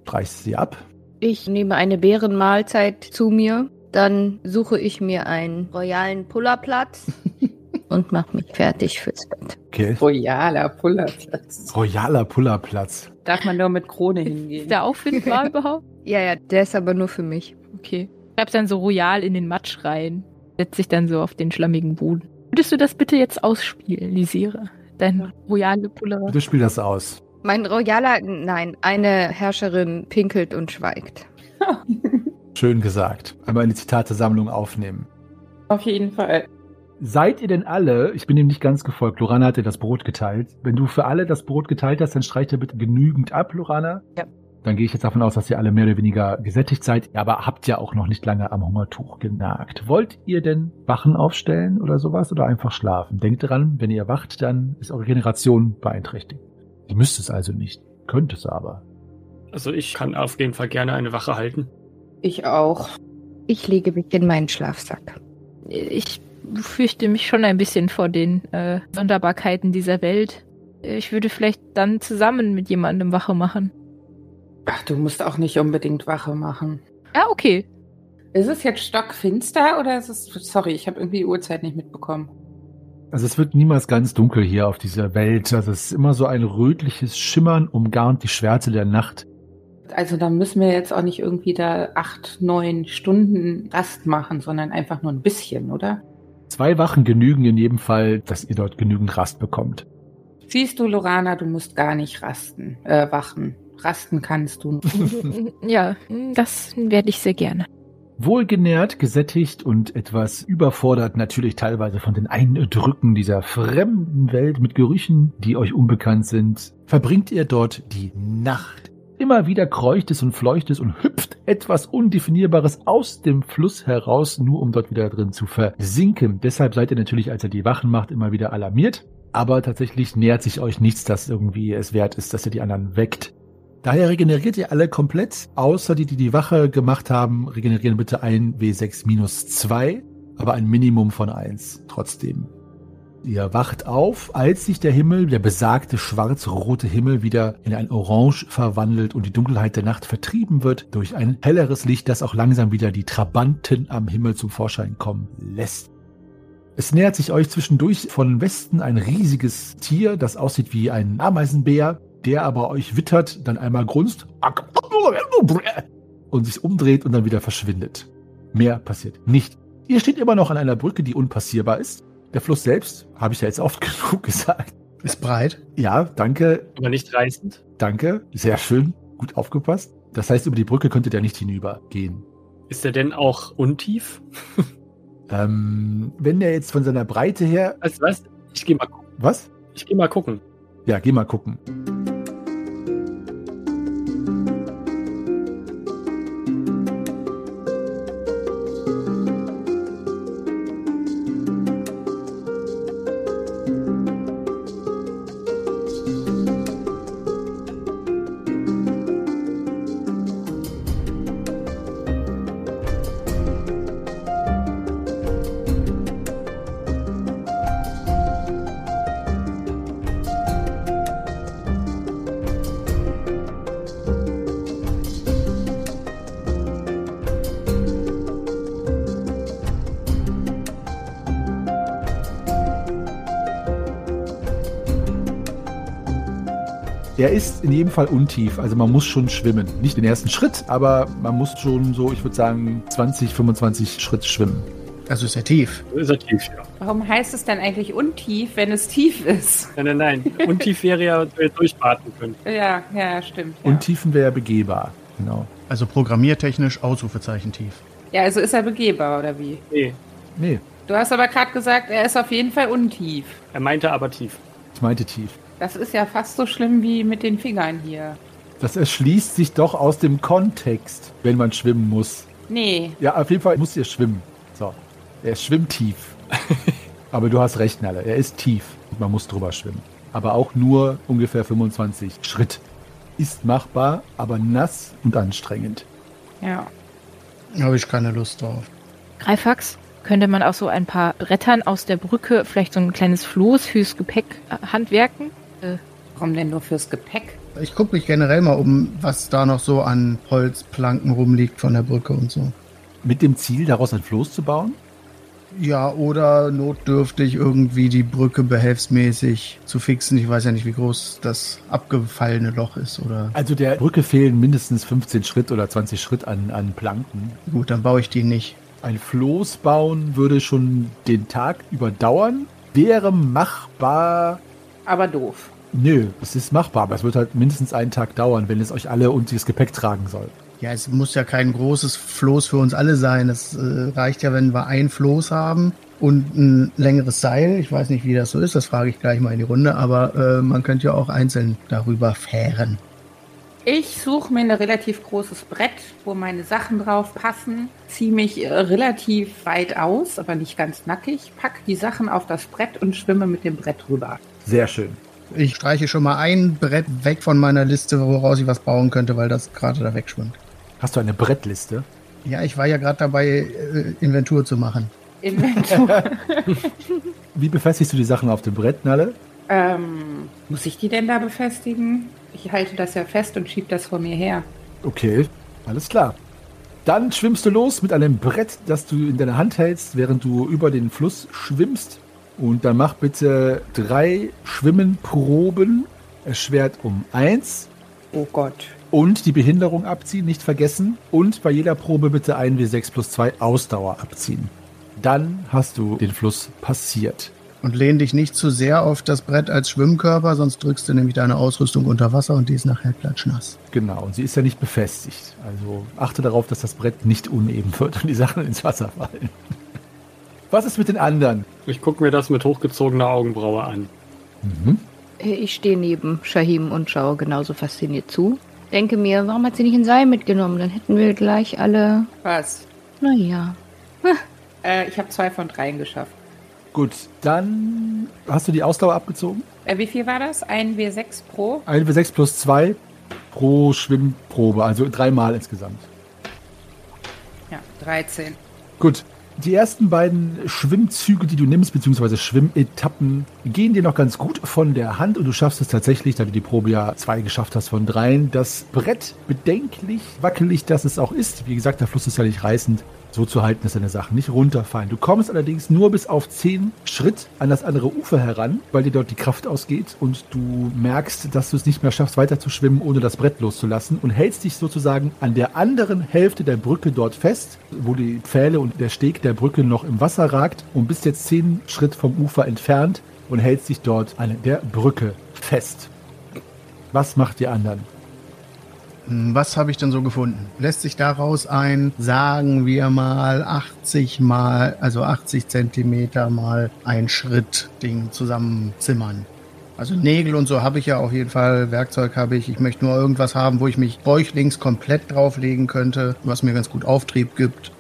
Reißt sie ab?
Ich nehme eine Bärenmahlzeit zu mir. Dann suche ich mir einen royalen Pullerplatz und mache mich fertig fürs Bett.
Okay.
Royaler Pullerplatz.
Royaler Pullerplatz.
Darf man nur mit Krone hingehen.
Ist der auffindbar überhaupt?
Ja, ja, der ist aber nur für mich.
Okay. Ich hab's dann so royal in den Matsch rein. setzt sich dann so auf den schlammigen Boden. Würdest du das bitte jetzt ausspielen, Lisire? Dein royale Puller.
Bitte spiel das aus.
Mein royaler, nein, eine Herrscherin pinkelt und schweigt.
Schön gesagt. Einmal eine Zitatesammlung aufnehmen.
Auf jeden Fall.
Seid ihr denn alle, ich bin ihm nicht ganz gefolgt, Lorana hat dir das Brot geteilt. Wenn du für alle das Brot geteilt hast, dann streich dir bitte genügend ab, Lorana.
Ja.
Dann gehe ich jetzt davon aus, dass ihr alle mehr oder weniger gesättigt seid, aber habt ja auch noch nicht lange am Hungertuch genagt. Wollt ihr denn Wachen aufstellen oder sowas oder einfach schlafen? Denkt dran, wenn ihr wacht, dann ist eure Generation beeinträchtigt. Ihr müsst es also nicht, könnt es aber.
Also ich kann auf jeden Fall gerne eine Wache halten.
Ich auch.
Ich lege mich in meinen Schlafsack.
Ich fürchte mich schon ein bisschen vor den äh, Sonderbarkeiten dieser Welt. Ich würde vielleicht dann zusammen mit jemandem Wache machen.
Ach, du musst auch nicht unbedingt Wache machen.
Ja, okay.
Ist es jetzt stockfinster oder ist es. Sorry, ich habe irgendwie die Uhrzeit nicht mitbekommen.
Also es wird niemals ganz dunkel hier auf dieser Welt. Also es ist immer so ein rötliches Schimmern umgarnt die Schwärze der Nacht.
Also da müssen wir jetzt auch nicht irgendwie da acht, neun Stunden Rast machen, sondern einfach nur ein bisschen, oder?
Zwei Wachen genügen in jedem Fall, dass ihr dort genügend Rast bekommt.
Siehst du, Lorana, du musst gar nicht rasten, äh, wachen. Rasten kannst du.
ja, das werde ich sehr gerne.
Wohlgenährt, gesättigt und etwas überfordert natürlich teilweise von den Eindrücken dieser fremden Welt mit Gerüchen, die euch unbekannt sind, verbringt ihr dort die Nacht. Immer wieder kreucht es und fleucht es und hüpft etwas Undefinierbares aus dem Fluss heraus, nur um dort wieder drin zu versinken. Deshalb seid ihr natürlich, als er die Wachen macht, immer wieder alarmiert. Aber tatsächlich nähert sich euch nichts, das irgendwie es wert ist, dass ihr die anderen weckt. Daher regeneriert ihr alle komplett, außer die, die die Wache gemacht haben, regenerieren bitte ein W6 minus 2, aber ein Minimum von 1 trotzdem. Ihr wacht auf, als sich der Himmel, der besagte schwarz-rote Himmel, wieder in ein Orange verwandelt und die Dunkelheit der Nacht vertrieben wird durch ein helleres Licht, das auch langsam wieder die Trabanten am Himmel zum Vorschein kommen lässt. Es nähert sich euch zwischendurch von Westen ein riesiges Tier, das aussieht wie ein Ameisenbär, der aber euch wittert, dann einmal grunzt und sich umdreht und dann wieder verschwindet. Mehr passiert nicht. Ihr steht immer noch an einer Brücke, die unpassierbar ist. Der Fluss selbst, habe ich ja jetzt oft genug gesagt.
Ist breit.
Ja, danke,
Aber nicht reißend.
danke. Sehr schön, gut aufgepasst. Das heißt, über die Brücke könntet ihr nicht hinübergehen.
Ist er denn auch untief?
Ähm, wenn der jetzt von seiner Breite her.
Weißt du was? Ich gehe mal gucken.
Was?
Ich gehe mal gucken.
Ja, geh mal gucken. Ist in jedem Fall untief, also man muss schon schwimmen. Nicht den ersten Schritt, aber man muss schon so, ich würde sagen, 20, 25 Schritt schwimmen.
Also ist er tief.
Ist er tief, ja.
Warum heißt es denn eigentlich untief, wenn es tief ist?
Nein, nein, nein. Untief wäre ja, dass wir durchwarten können.
Ja, ja, stimmt. Ja,
Untiefen wäre begehbar. Genau.
Also programmiertechnisch Ausrufezeichen tief.
ja also ist er begehbar, oder wie?
Nee,
Nee,
Du hast aber gerade gesagt, er ist auf jeden Fall untief.
er meinte aber tief.
ich meinte tief.
Das ist ja fast so schlimm wie mit den Fingern hier.
Das erschließt sich doch aus dem Kontext, wenn man schwimmen muss.
Nee,
Ja, auf jeden Fall muss ihr schwimmen. So. Er schwimmt tief. Aber du hast recht, Nalle. Er ist tief. Man muss drüber schwimmen. Aber auch nur ungefähr 25 Schritt. Ist machbar, aber nass und anstrengend.
ja.
Habe ich keine Lust drauf.
Greifax, könnte man auch so ein paar Brettern aus der Brücke, vielleicht so ein kleines Floß fürs Gepäck äh?
Warum denn nur fürs Gepäck?
Ich gucke mich generell mal um, was da noch so an Holzplanken rumliegt von der Brücke und so.
Mit dem Ziel, daraus ein Floß zu bauen?
Ja, oder notdürftig irgendwie die Brücke behelfsmäßig zu fixen. Ich weiß ja nicht, wie groß das abgefallene Loch ist. Oder
Also der Brücke fehlen mindestens 15 Schritt oder 20 Schritt an, an Planken.
gut, dann baue ich die nicht.
Ein Floß bauen würde schon den Tag überdauern. Wäre machbar.
Aber doof.
Nö, es ist machbar, aber es wird halt mindestens einen Tag dauern, wenn es euch alle und das Gepäck tragen soll.
Ja, es muss ja kein großes Floß für uns alle sein. Es äh, reicht ja, wenn wir ein Floß haben und ein längeres Seil. Ich weiß nicht, wie das so ist, das frage ich gleich mal in die Runde, aber äh, man könnte ja auch einzeln darüber fähren.
Ich suche mir ein relativ großes Brett, wo meine Sachen drauf passen, ziehe mich äh, relativ weit aus, aber nicht ganz nackig, pack die Sachen auf das Brett und schwimme mit dem Brett rüber.
Sehr schön.
Ich streiche schon mal ein Brett weg von meiner Liste, woraus ich was bauen könnte, weil das gerade da wegschwimmt.
Hast du eine Brettliste?
Ja, ich war ja gerade dabei, äh, Inventur zu machen.
Inventur.
Wie befestigst du die Sachen auf dem Brett, Nalle?
ähm, muss ich die denn da befestigen? Ich halte das ja fest und schiebe das vor mir her.
Okay, alles klar. Dann schwimmst du los mit einem Brett, das du in deiner Hand hältst, während du über den Fluss schwimmst. Und dann mach bitte drei Schwimmenproben. Erschwert um eins.
Oh Gott.
Und die Behinderung abziehen, nicht vergessen. Und bei jeder Probe bitte ein W6 plus 2 Ausdauer abziehen. Dann hast du den Fluss passiert.
Und lehn dich nicht zu sehr auf das Brett als Schwimmkörper, sonst drückst du nämlich deine Ausrüstung unter Wasser und die ist nachher klatschnass.
Genau, und sie ist ja nicht befestigt. Also achte darauf, dass das Brett nicht uneben wird und die Sachen ins Wasser fallen. Was ist mit den anderen?
Ich gucke mir das mit hochgezogener Augenbraue an.
Mhm.
Äh, Ich stehe neben Shahim und schaue genauso fasziniert zu. Denke mir, warum hat sie nicht ein Seil mitgenommen? Dann hätten wir gleich alle.
Was?
Naja.
Äh, ich habe zwei von dreien geschafft.
Gut, dann hast du die Ausdauer abgezogen.
Äh, wie viel war das? Ein W6 pro?
Ein W6 plus 2 pro Schwimmprobe, also dreimal insgesamt.
Ja, 13.
Gut. Die ersten beiden Schwimmzüge, die du nimmst, beziehungsweise Schwimmetappen, gehen dir noch ganz gut von der Hand und du schaffst es tatsächlich, da du die Probe ja zwei geschafft hast von dreien, das Brett bedenklich wackelig, dass es auch ist. Wie gesagt, der Fluss ist ja nicht reißend. So zu halten, dass deine Sachen nicht runterfallen. Du kommst allerdings nur bis auf 10 Schritt an das andere Ufer heran, weil dir dort die Kraft ausgeht und du merkst, dass du es nicht mehr schaffst, weiter zu schwimmen, ohne das Brett loszulassen und hältst dich sozusagen an der anderen Hälfte der Brücke dort fest, wo die Pfähle und der Steg der Brücke noch im Wasser ragt und bist jetzt 10 Schritt vom Ufer entfernt und hältst dich dort an der Brücke fest. Was macht die anderen?
Hm, Was habe ich denn so gefunden? Lässt sich daraus ein, sagen wir mal, 80 mal, also 80 Zentimeter mal ein Schritt-Ding zusammenzimmern. Also Nägel und so habe ich ja auf jeden Fall, Werkzeug habe ich. Ich möchte nur irgendwas haben, wo ich mich bäuchlings komplett drauflegen könnte, was mir ganz gut Auftrieb gibt.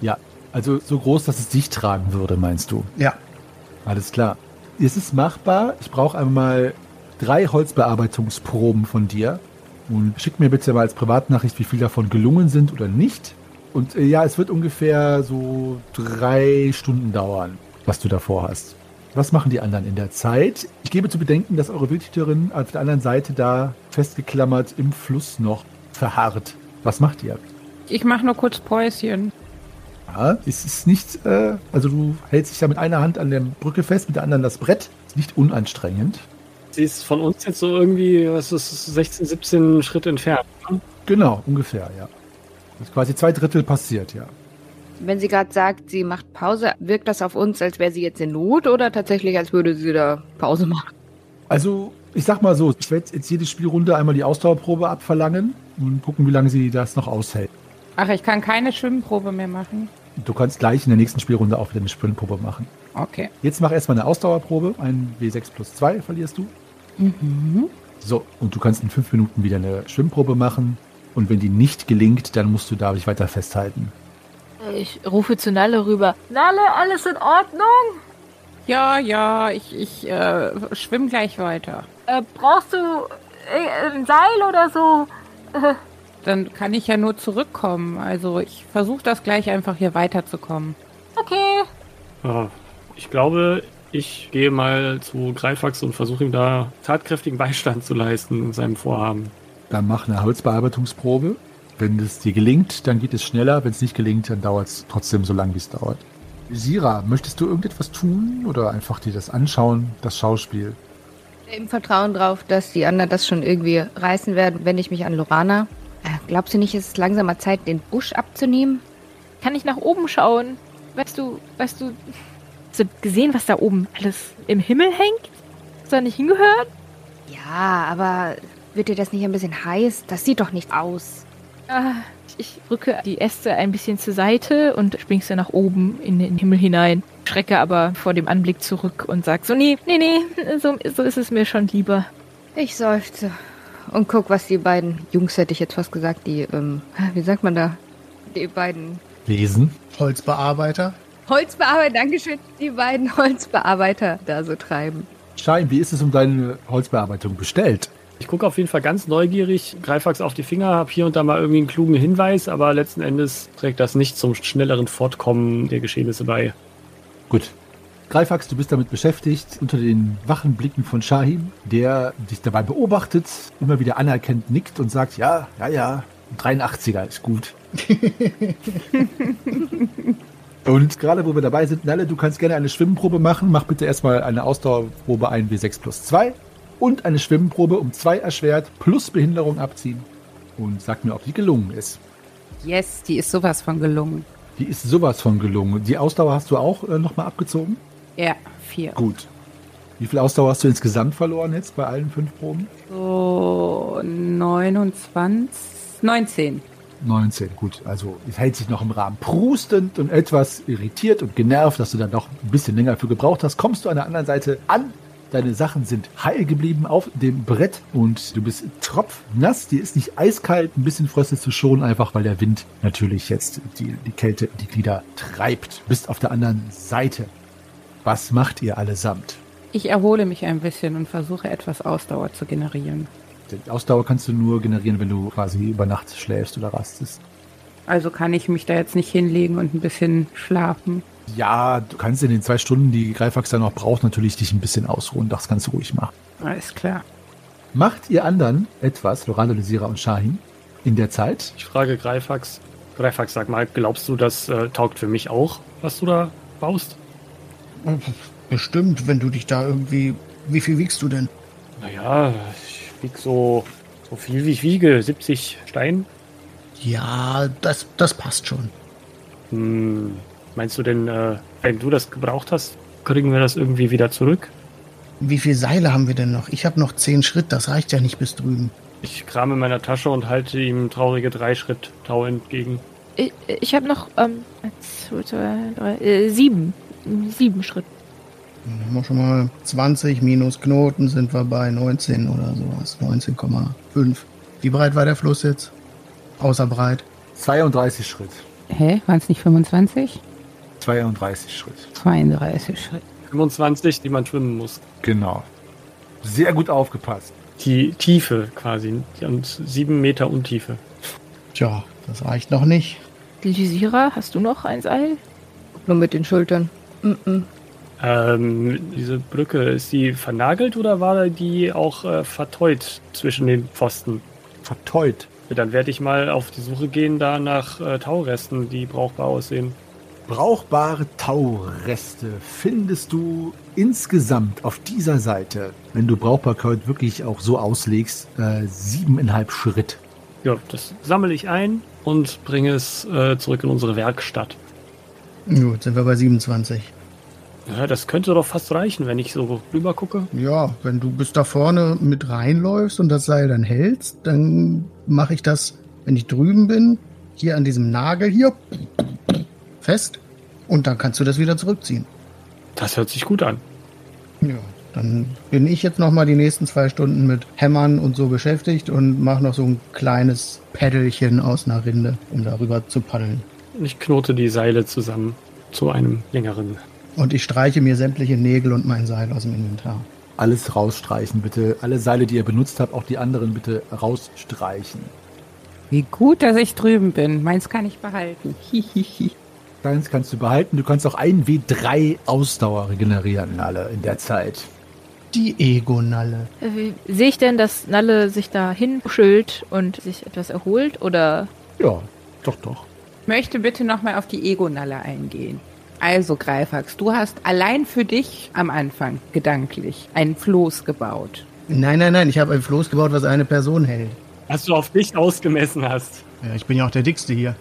Ja, also so groß, dass es dich tragen würde, meinst du?
Ja,
Alles klar. Es ist machbar. Ich brauche einmal drei Holzbearbeitungsproben von dir. Und schick mir bitte mal als Privatnachricht, wie viel davon gelungen sind oder nicht. Und äh, ja, es wird ungefähr so drei Stunden dauern, was du davor hast. Was machen die anderen in der Zeit? Ich gebe zu bedenken, dass eure Wildhüterin auf der anderen Seite da festgeklammert im Fluss noch verharrt. Was macht ihr?
Ich mache nur kurz Päuschen.
Ja, es ist nicht, äh, also du hältst dich da mit einer Hand an der Brücke fest, mit der anderen das Brett. Ist nicht unanstrengend.
Sie ist von uns jetzt so irgendwie, was ist, 16, 17 Schritt entfernt. ne?
Genau, ungefähr, ja. Das ist quasi zwei Drittel passiert, ja.
Wenn sie gerade sagt, sie macht Pause, wirkt das auf uns, als wäre sie jetzt in Not oder tatsächlich, als würde sie da Pause machen?
Also, ich sag mal so, ich werde jetzt jede Spielrunde einmal die Ausdauerprobe abverlangen und gucken, wie lange sie das noch aushält.
Ach, ich kann keine Schwimmprobe mehr machen.
Du kannst gleich in der nächsten Spielrunde auch wieder eine Sprintprobe machen.
Okay.
Jetzt mach erstmal eine Ausdauerprobe. Ein W6 plus 2 verlierst du. So, und du kannst in fünf Minuten wieder eine Schwimmprobe machen. Und wenn die nicht gelingt, dann musst du da dich weiter festhalten.
Ich rufe zu Nalle rüber. Nalle, alles in Ordnung?
Ja, ja, ich, ich äh, schwimme gleich weiter.
Äh, brauchst du äh, ein Seil oder so? Äh,
Dann kann ich ja nur zurückkommen. Also ich versuche das gleich einfach hier weiterzukommen.
okay.
Ja, ich glaube, ich gehe mal zu Greifax und versuche ihm da tatkräftigen Beistand zu leisten in seinem Vorhaben.
Dann mach eine Holzbearbeitungsprobe. Wenn es dir gelingt, dann geht es schneller. Wenn es nicht gelingt, dann dauert es trotzdem so lang, wie es dauert. Sira, möchtest du irgendetwas tun oder einfach dir das anschauen, das Schauspiel?
Im Vertrauen drauf, dass die anderen das schon irgendwie reißen werden, wende ich mich an Lorana. Äh, glaubst du nicht, es ist langsamer Zeit, den Busch abzunehmen?
kann ich nach oben schauen? Weißt du, weißt du, hast du gesehen, was da oben alles im Himmel hängt? Hast du da nicht hingehört?
Ja, aber wird dir das nicht ein bisschen heiß? Das sieht doch nicht aus.
Ah, ich rücke die Äste ein bisschen zur Seite und springst dann nach oben in den Himmel hinein. Schrecke aber vor dem Anblick zurück und sag so, nee, nee, nee, so, so ist es mir schon lieber.
Ich seufze und guck, was die beiden Jungs, hätte ich jetzt fast gesagt, die, ähm, wie sagt man da? Die beiden
Lesen.
Holzbearbeiter.
Holzbearbeiter, Dankeschön, die beiden Holzbearbeiter da so treiben.
Schein, wie ist es um deine Holzbearbeitung bestellt?
Ich gucke auf jeden Fall ganz neugierig, Greifax auf die Finger, habe hier und da mal irgendwie einen klugen Hinweis, aber letzten Endes trägt das nicht zum schnelleren Fortkommen der Geschehnisse bei.
Gut. Greifax, du bist damit beschäftigt, unter den wachen Blicken von Shahim, der dich dabei beobachtet, immer wieder anerkennt, nickt und sagt, ja, ja, ja, 83er ist gut. und gerade wo wir dabei sind, Nalle, du kannst gerne eine Schwimmprobe machen. Mach bitte erstmal eine Ausdauerprobe 1 W6 plus 2 und eine Schwimmprobe um 2 erschwert plus Behinderung abziehen. Und sag mir, ob die gelungen ist.
Yes, die ist sowas von gelungen.
Die ist sowas von gelungen. Die Ausdauer hast du auch äh, nochmal abgezogen?
Ja, vier.
Gut. Wie viel Ausdauer hast du insgesamt verloren jetzt bei allen fünf Proben?
So, 29, 19.
19, gut. Also es hält sich noch im Rahmen. Prustend und etwas irritiert und genervt, dass du dann doch ein bisschen länger für gebraucht hast, kommst du an der anderen Seite an. Deine Sachen sind heil geblieben auf dem Brett und du bist tropfnass. Dir ist nicht eiskalt, ein bisschen fröstelst du schon, einfach weil der Wind natürlich jetzt die, die Kälte die Glieder treibt. Bist auf der anderen Seite. Was macht ihr allesamt?
Ich erhole mich ein bisschen und versuche etwas Ausdauer zu generieren.
Die Ausdauer kannst du nur generieren, wenn du quasi über Nacht schläfst oder rastest.
Also kann ich mich da jetzt nicht hinlegen und ein bisschen schlafen.
Ja, du kannst in den zwei Stunden, die Greifax dann noch braucht, natürlich dich ein bisschen ausruhen. Das kannst du ruhig machen.
Alles klar.
Macht ihr anderen etwas, Lorana, Lysira und Shahin, in der Zeit?
Ich frage Greifax. Greifax, sag mal, glaubst du, das äh, taugt für mich auch, was du da baust?
Bestimmt, wenn du dich da irgendwie. Wie viel wiegst du denn?
Naja, ich wieg so, so viel wie ich wiege, 70 Stein.
Ja, das, das passt schon.
Hm, meinst du denn, äh, wenn du das gebraucht hast, kriegen wir das irgendwie wieder zurück?
Wie viele Seile haben wir denn noch? Ich habe noch zehn Schritt, das reicht ja nicht bis drüben.
Ich krame in meiner Tasche und halte ihm traurige drei Schritt Tau entgegen.
Ich, ich habe noch ähm, zwei, drei, äh, sieben. Sieben Schritt.
Dann haben wir schon mal 20 minus Knoten sind wir bei 19 oder sowas. 19,5. Wie breit war der Fluss jetzt? Außer breit.
32 Schritt.
Hä? Waren es nicht 25?
32 Schritt.
32 Schritt.
25, die man schwimmen muss.
Genau. Sehr gut aufgepasst.
Die Tiefe quasi. Und sieben Meter Untiefe.
Tja, das reicht noch nicht.
Lysira, hast du noch ein Seil?
Nur mit den Schultern. Mm -mm.
Ähm, diese Brücke, ist die vernagelt oder war die auch äh, verteut zwischen den Pfosten?
Verteut.
Ja, dann werde ich mal auf die Suche gehen da nach äh, Tauresten, die brauchbar aussehen.
Brauchbare Taureste findest du insgesamt auf dieser Seite, wenn du Brauchbarkeit wirklich auch so auslegst, äh, siebeneinhalb Schritt.
Ja, das sammle ich ein und bringe es äh, zurück in unsere Werkstatt.
Gut, sind wir bei 27.
Ja, das könnte doch fast reichen, wenn ich so rüber gucke.
Ja, wenn du bis da vorne mit reinläufst und das Seil dann hältst, dann mache ich das, wenn ich drüben bin, hier an diesem Nagel hier fest und dann kannst du das wieder zurückziehen.
Das hört sich gut an.
Ja, dann bin ich jetzt noch mal die nächsten zwei Stunden mit Hämmern und so beschäftigt und mache noch so ein kleines Peddelchen aus einer Rinde, um darüber zu paddeln.
Ich knote die Seile zusammen zu einem längeren.
Und ich streiche mir sämtliche Nägel und mein Seil aus dem Inventar.
Alles rausstreichen, bitte. Alle Seile, die ihr benutzt habt, auch die anderen bitte rausstreichen.
Wie gut, dass ich drüben bin. Meins kann ich behalten. Hihihi.
Deins kannst du behalten. Du kannst auch ein W3 Ausdauer regenerieren, alle in der Zeit.
Die Ego-Nalle.
Äh, Sehe ich denn, dass Nalle sich da hinschült und sich etwas erholt? Oder
Ja, doch, doch.
Ich möchte bitte nochmal auf die Ego-Nalle eingehen. Also, Greifax, du hast allein für dich am Anfang gedanklich einen Floß gebaut.
Nein, nein, nein, ich habe ein Floß gebaut, was eine Person hält.
Was du auf dich ausgemessen hast.
Ja, ich bin ja auch der Dickste hier.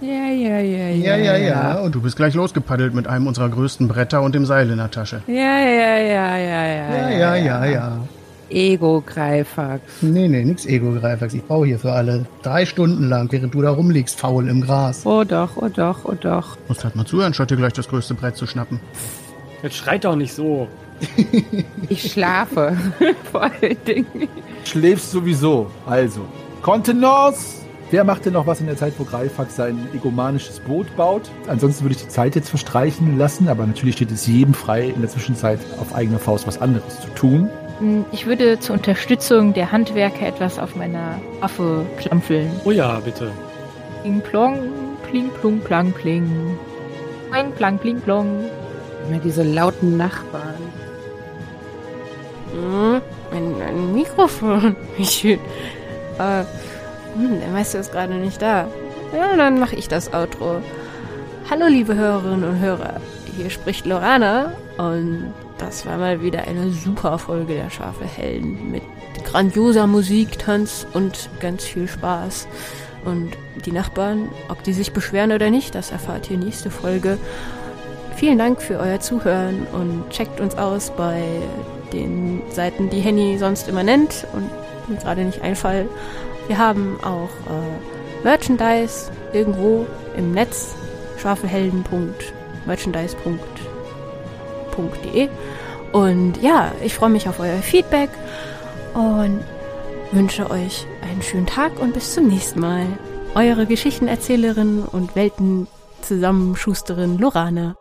Ja, ja, ja,
Ja, ja, ja. Und du bist gleich losgepaddelt mit einem unserer größten Bretter und dem Seil in der Tasche.
Ja, ja, ja, ja, ja.
Ja, ja, ja, ja.
Ego-Greifax.
Nee, nee, nix Ego-Greifax. Ich baue hier für alle drei Stunden lang, während du da rumliegst, faul im Gras.
Oh doch, oh doch, oh doch.
Musst halt mal zuhören, statt dir gleich das größte Brett zu schnappen.
Jetzt schreit doch nicht so.
Ich schlafe. Vor allen Dingen.
Schläfst sowieso. Also, Kontenance! Wer macht denn noch was in der Zeit, wo Greifax sein egomanisches Boot baut? Ansonsten würde ich die Zeit jetzt verstreichen lassen, aber natürlich steht es jedem frei, in der Zwischenzeit auf eigener Faust was anderes zu tun.
Hm, Ich würde zur Unterstützung der Handwerker etwas auf meiner Waffe klampfeln.
Oh ja, bitte.
Pling plong, pling plung plang pling. Pling plang pling plong.
Immer diese lauten Nachbarn.
Hm, ein, ein Mikrofon. Wie schön. Äh, hm, der Meister ist gerade nicht da. Ja, dann mache ich das Outro. Hallo, liebe Hörerinnen und Hörer. Hier spricht Lorana und das war mal wieder eine super Folge der Schafe Helden mit grandioser Musik, Tanz und ganz viel Spaß. Und die Nachbarn, ob die sich beschweren oder nicht, das erfahrt ihr nächste Folge. Vielen Dank für euer Zuhören und checkt uns aus bei den Seiten, die Henny sonst immer nennt und mir gerade nicht einfallen. Wir haben auch äh, Merchandise irgendwo im Netz, schwafelhelden.merchandise.de und ja, ich freue mich auf euer Feedback und wünsche euch einen schönen Tag und bis zum nächsten Mal. Eure Geschichtenerzählerin und Weltenzusammenschusterin Lorana.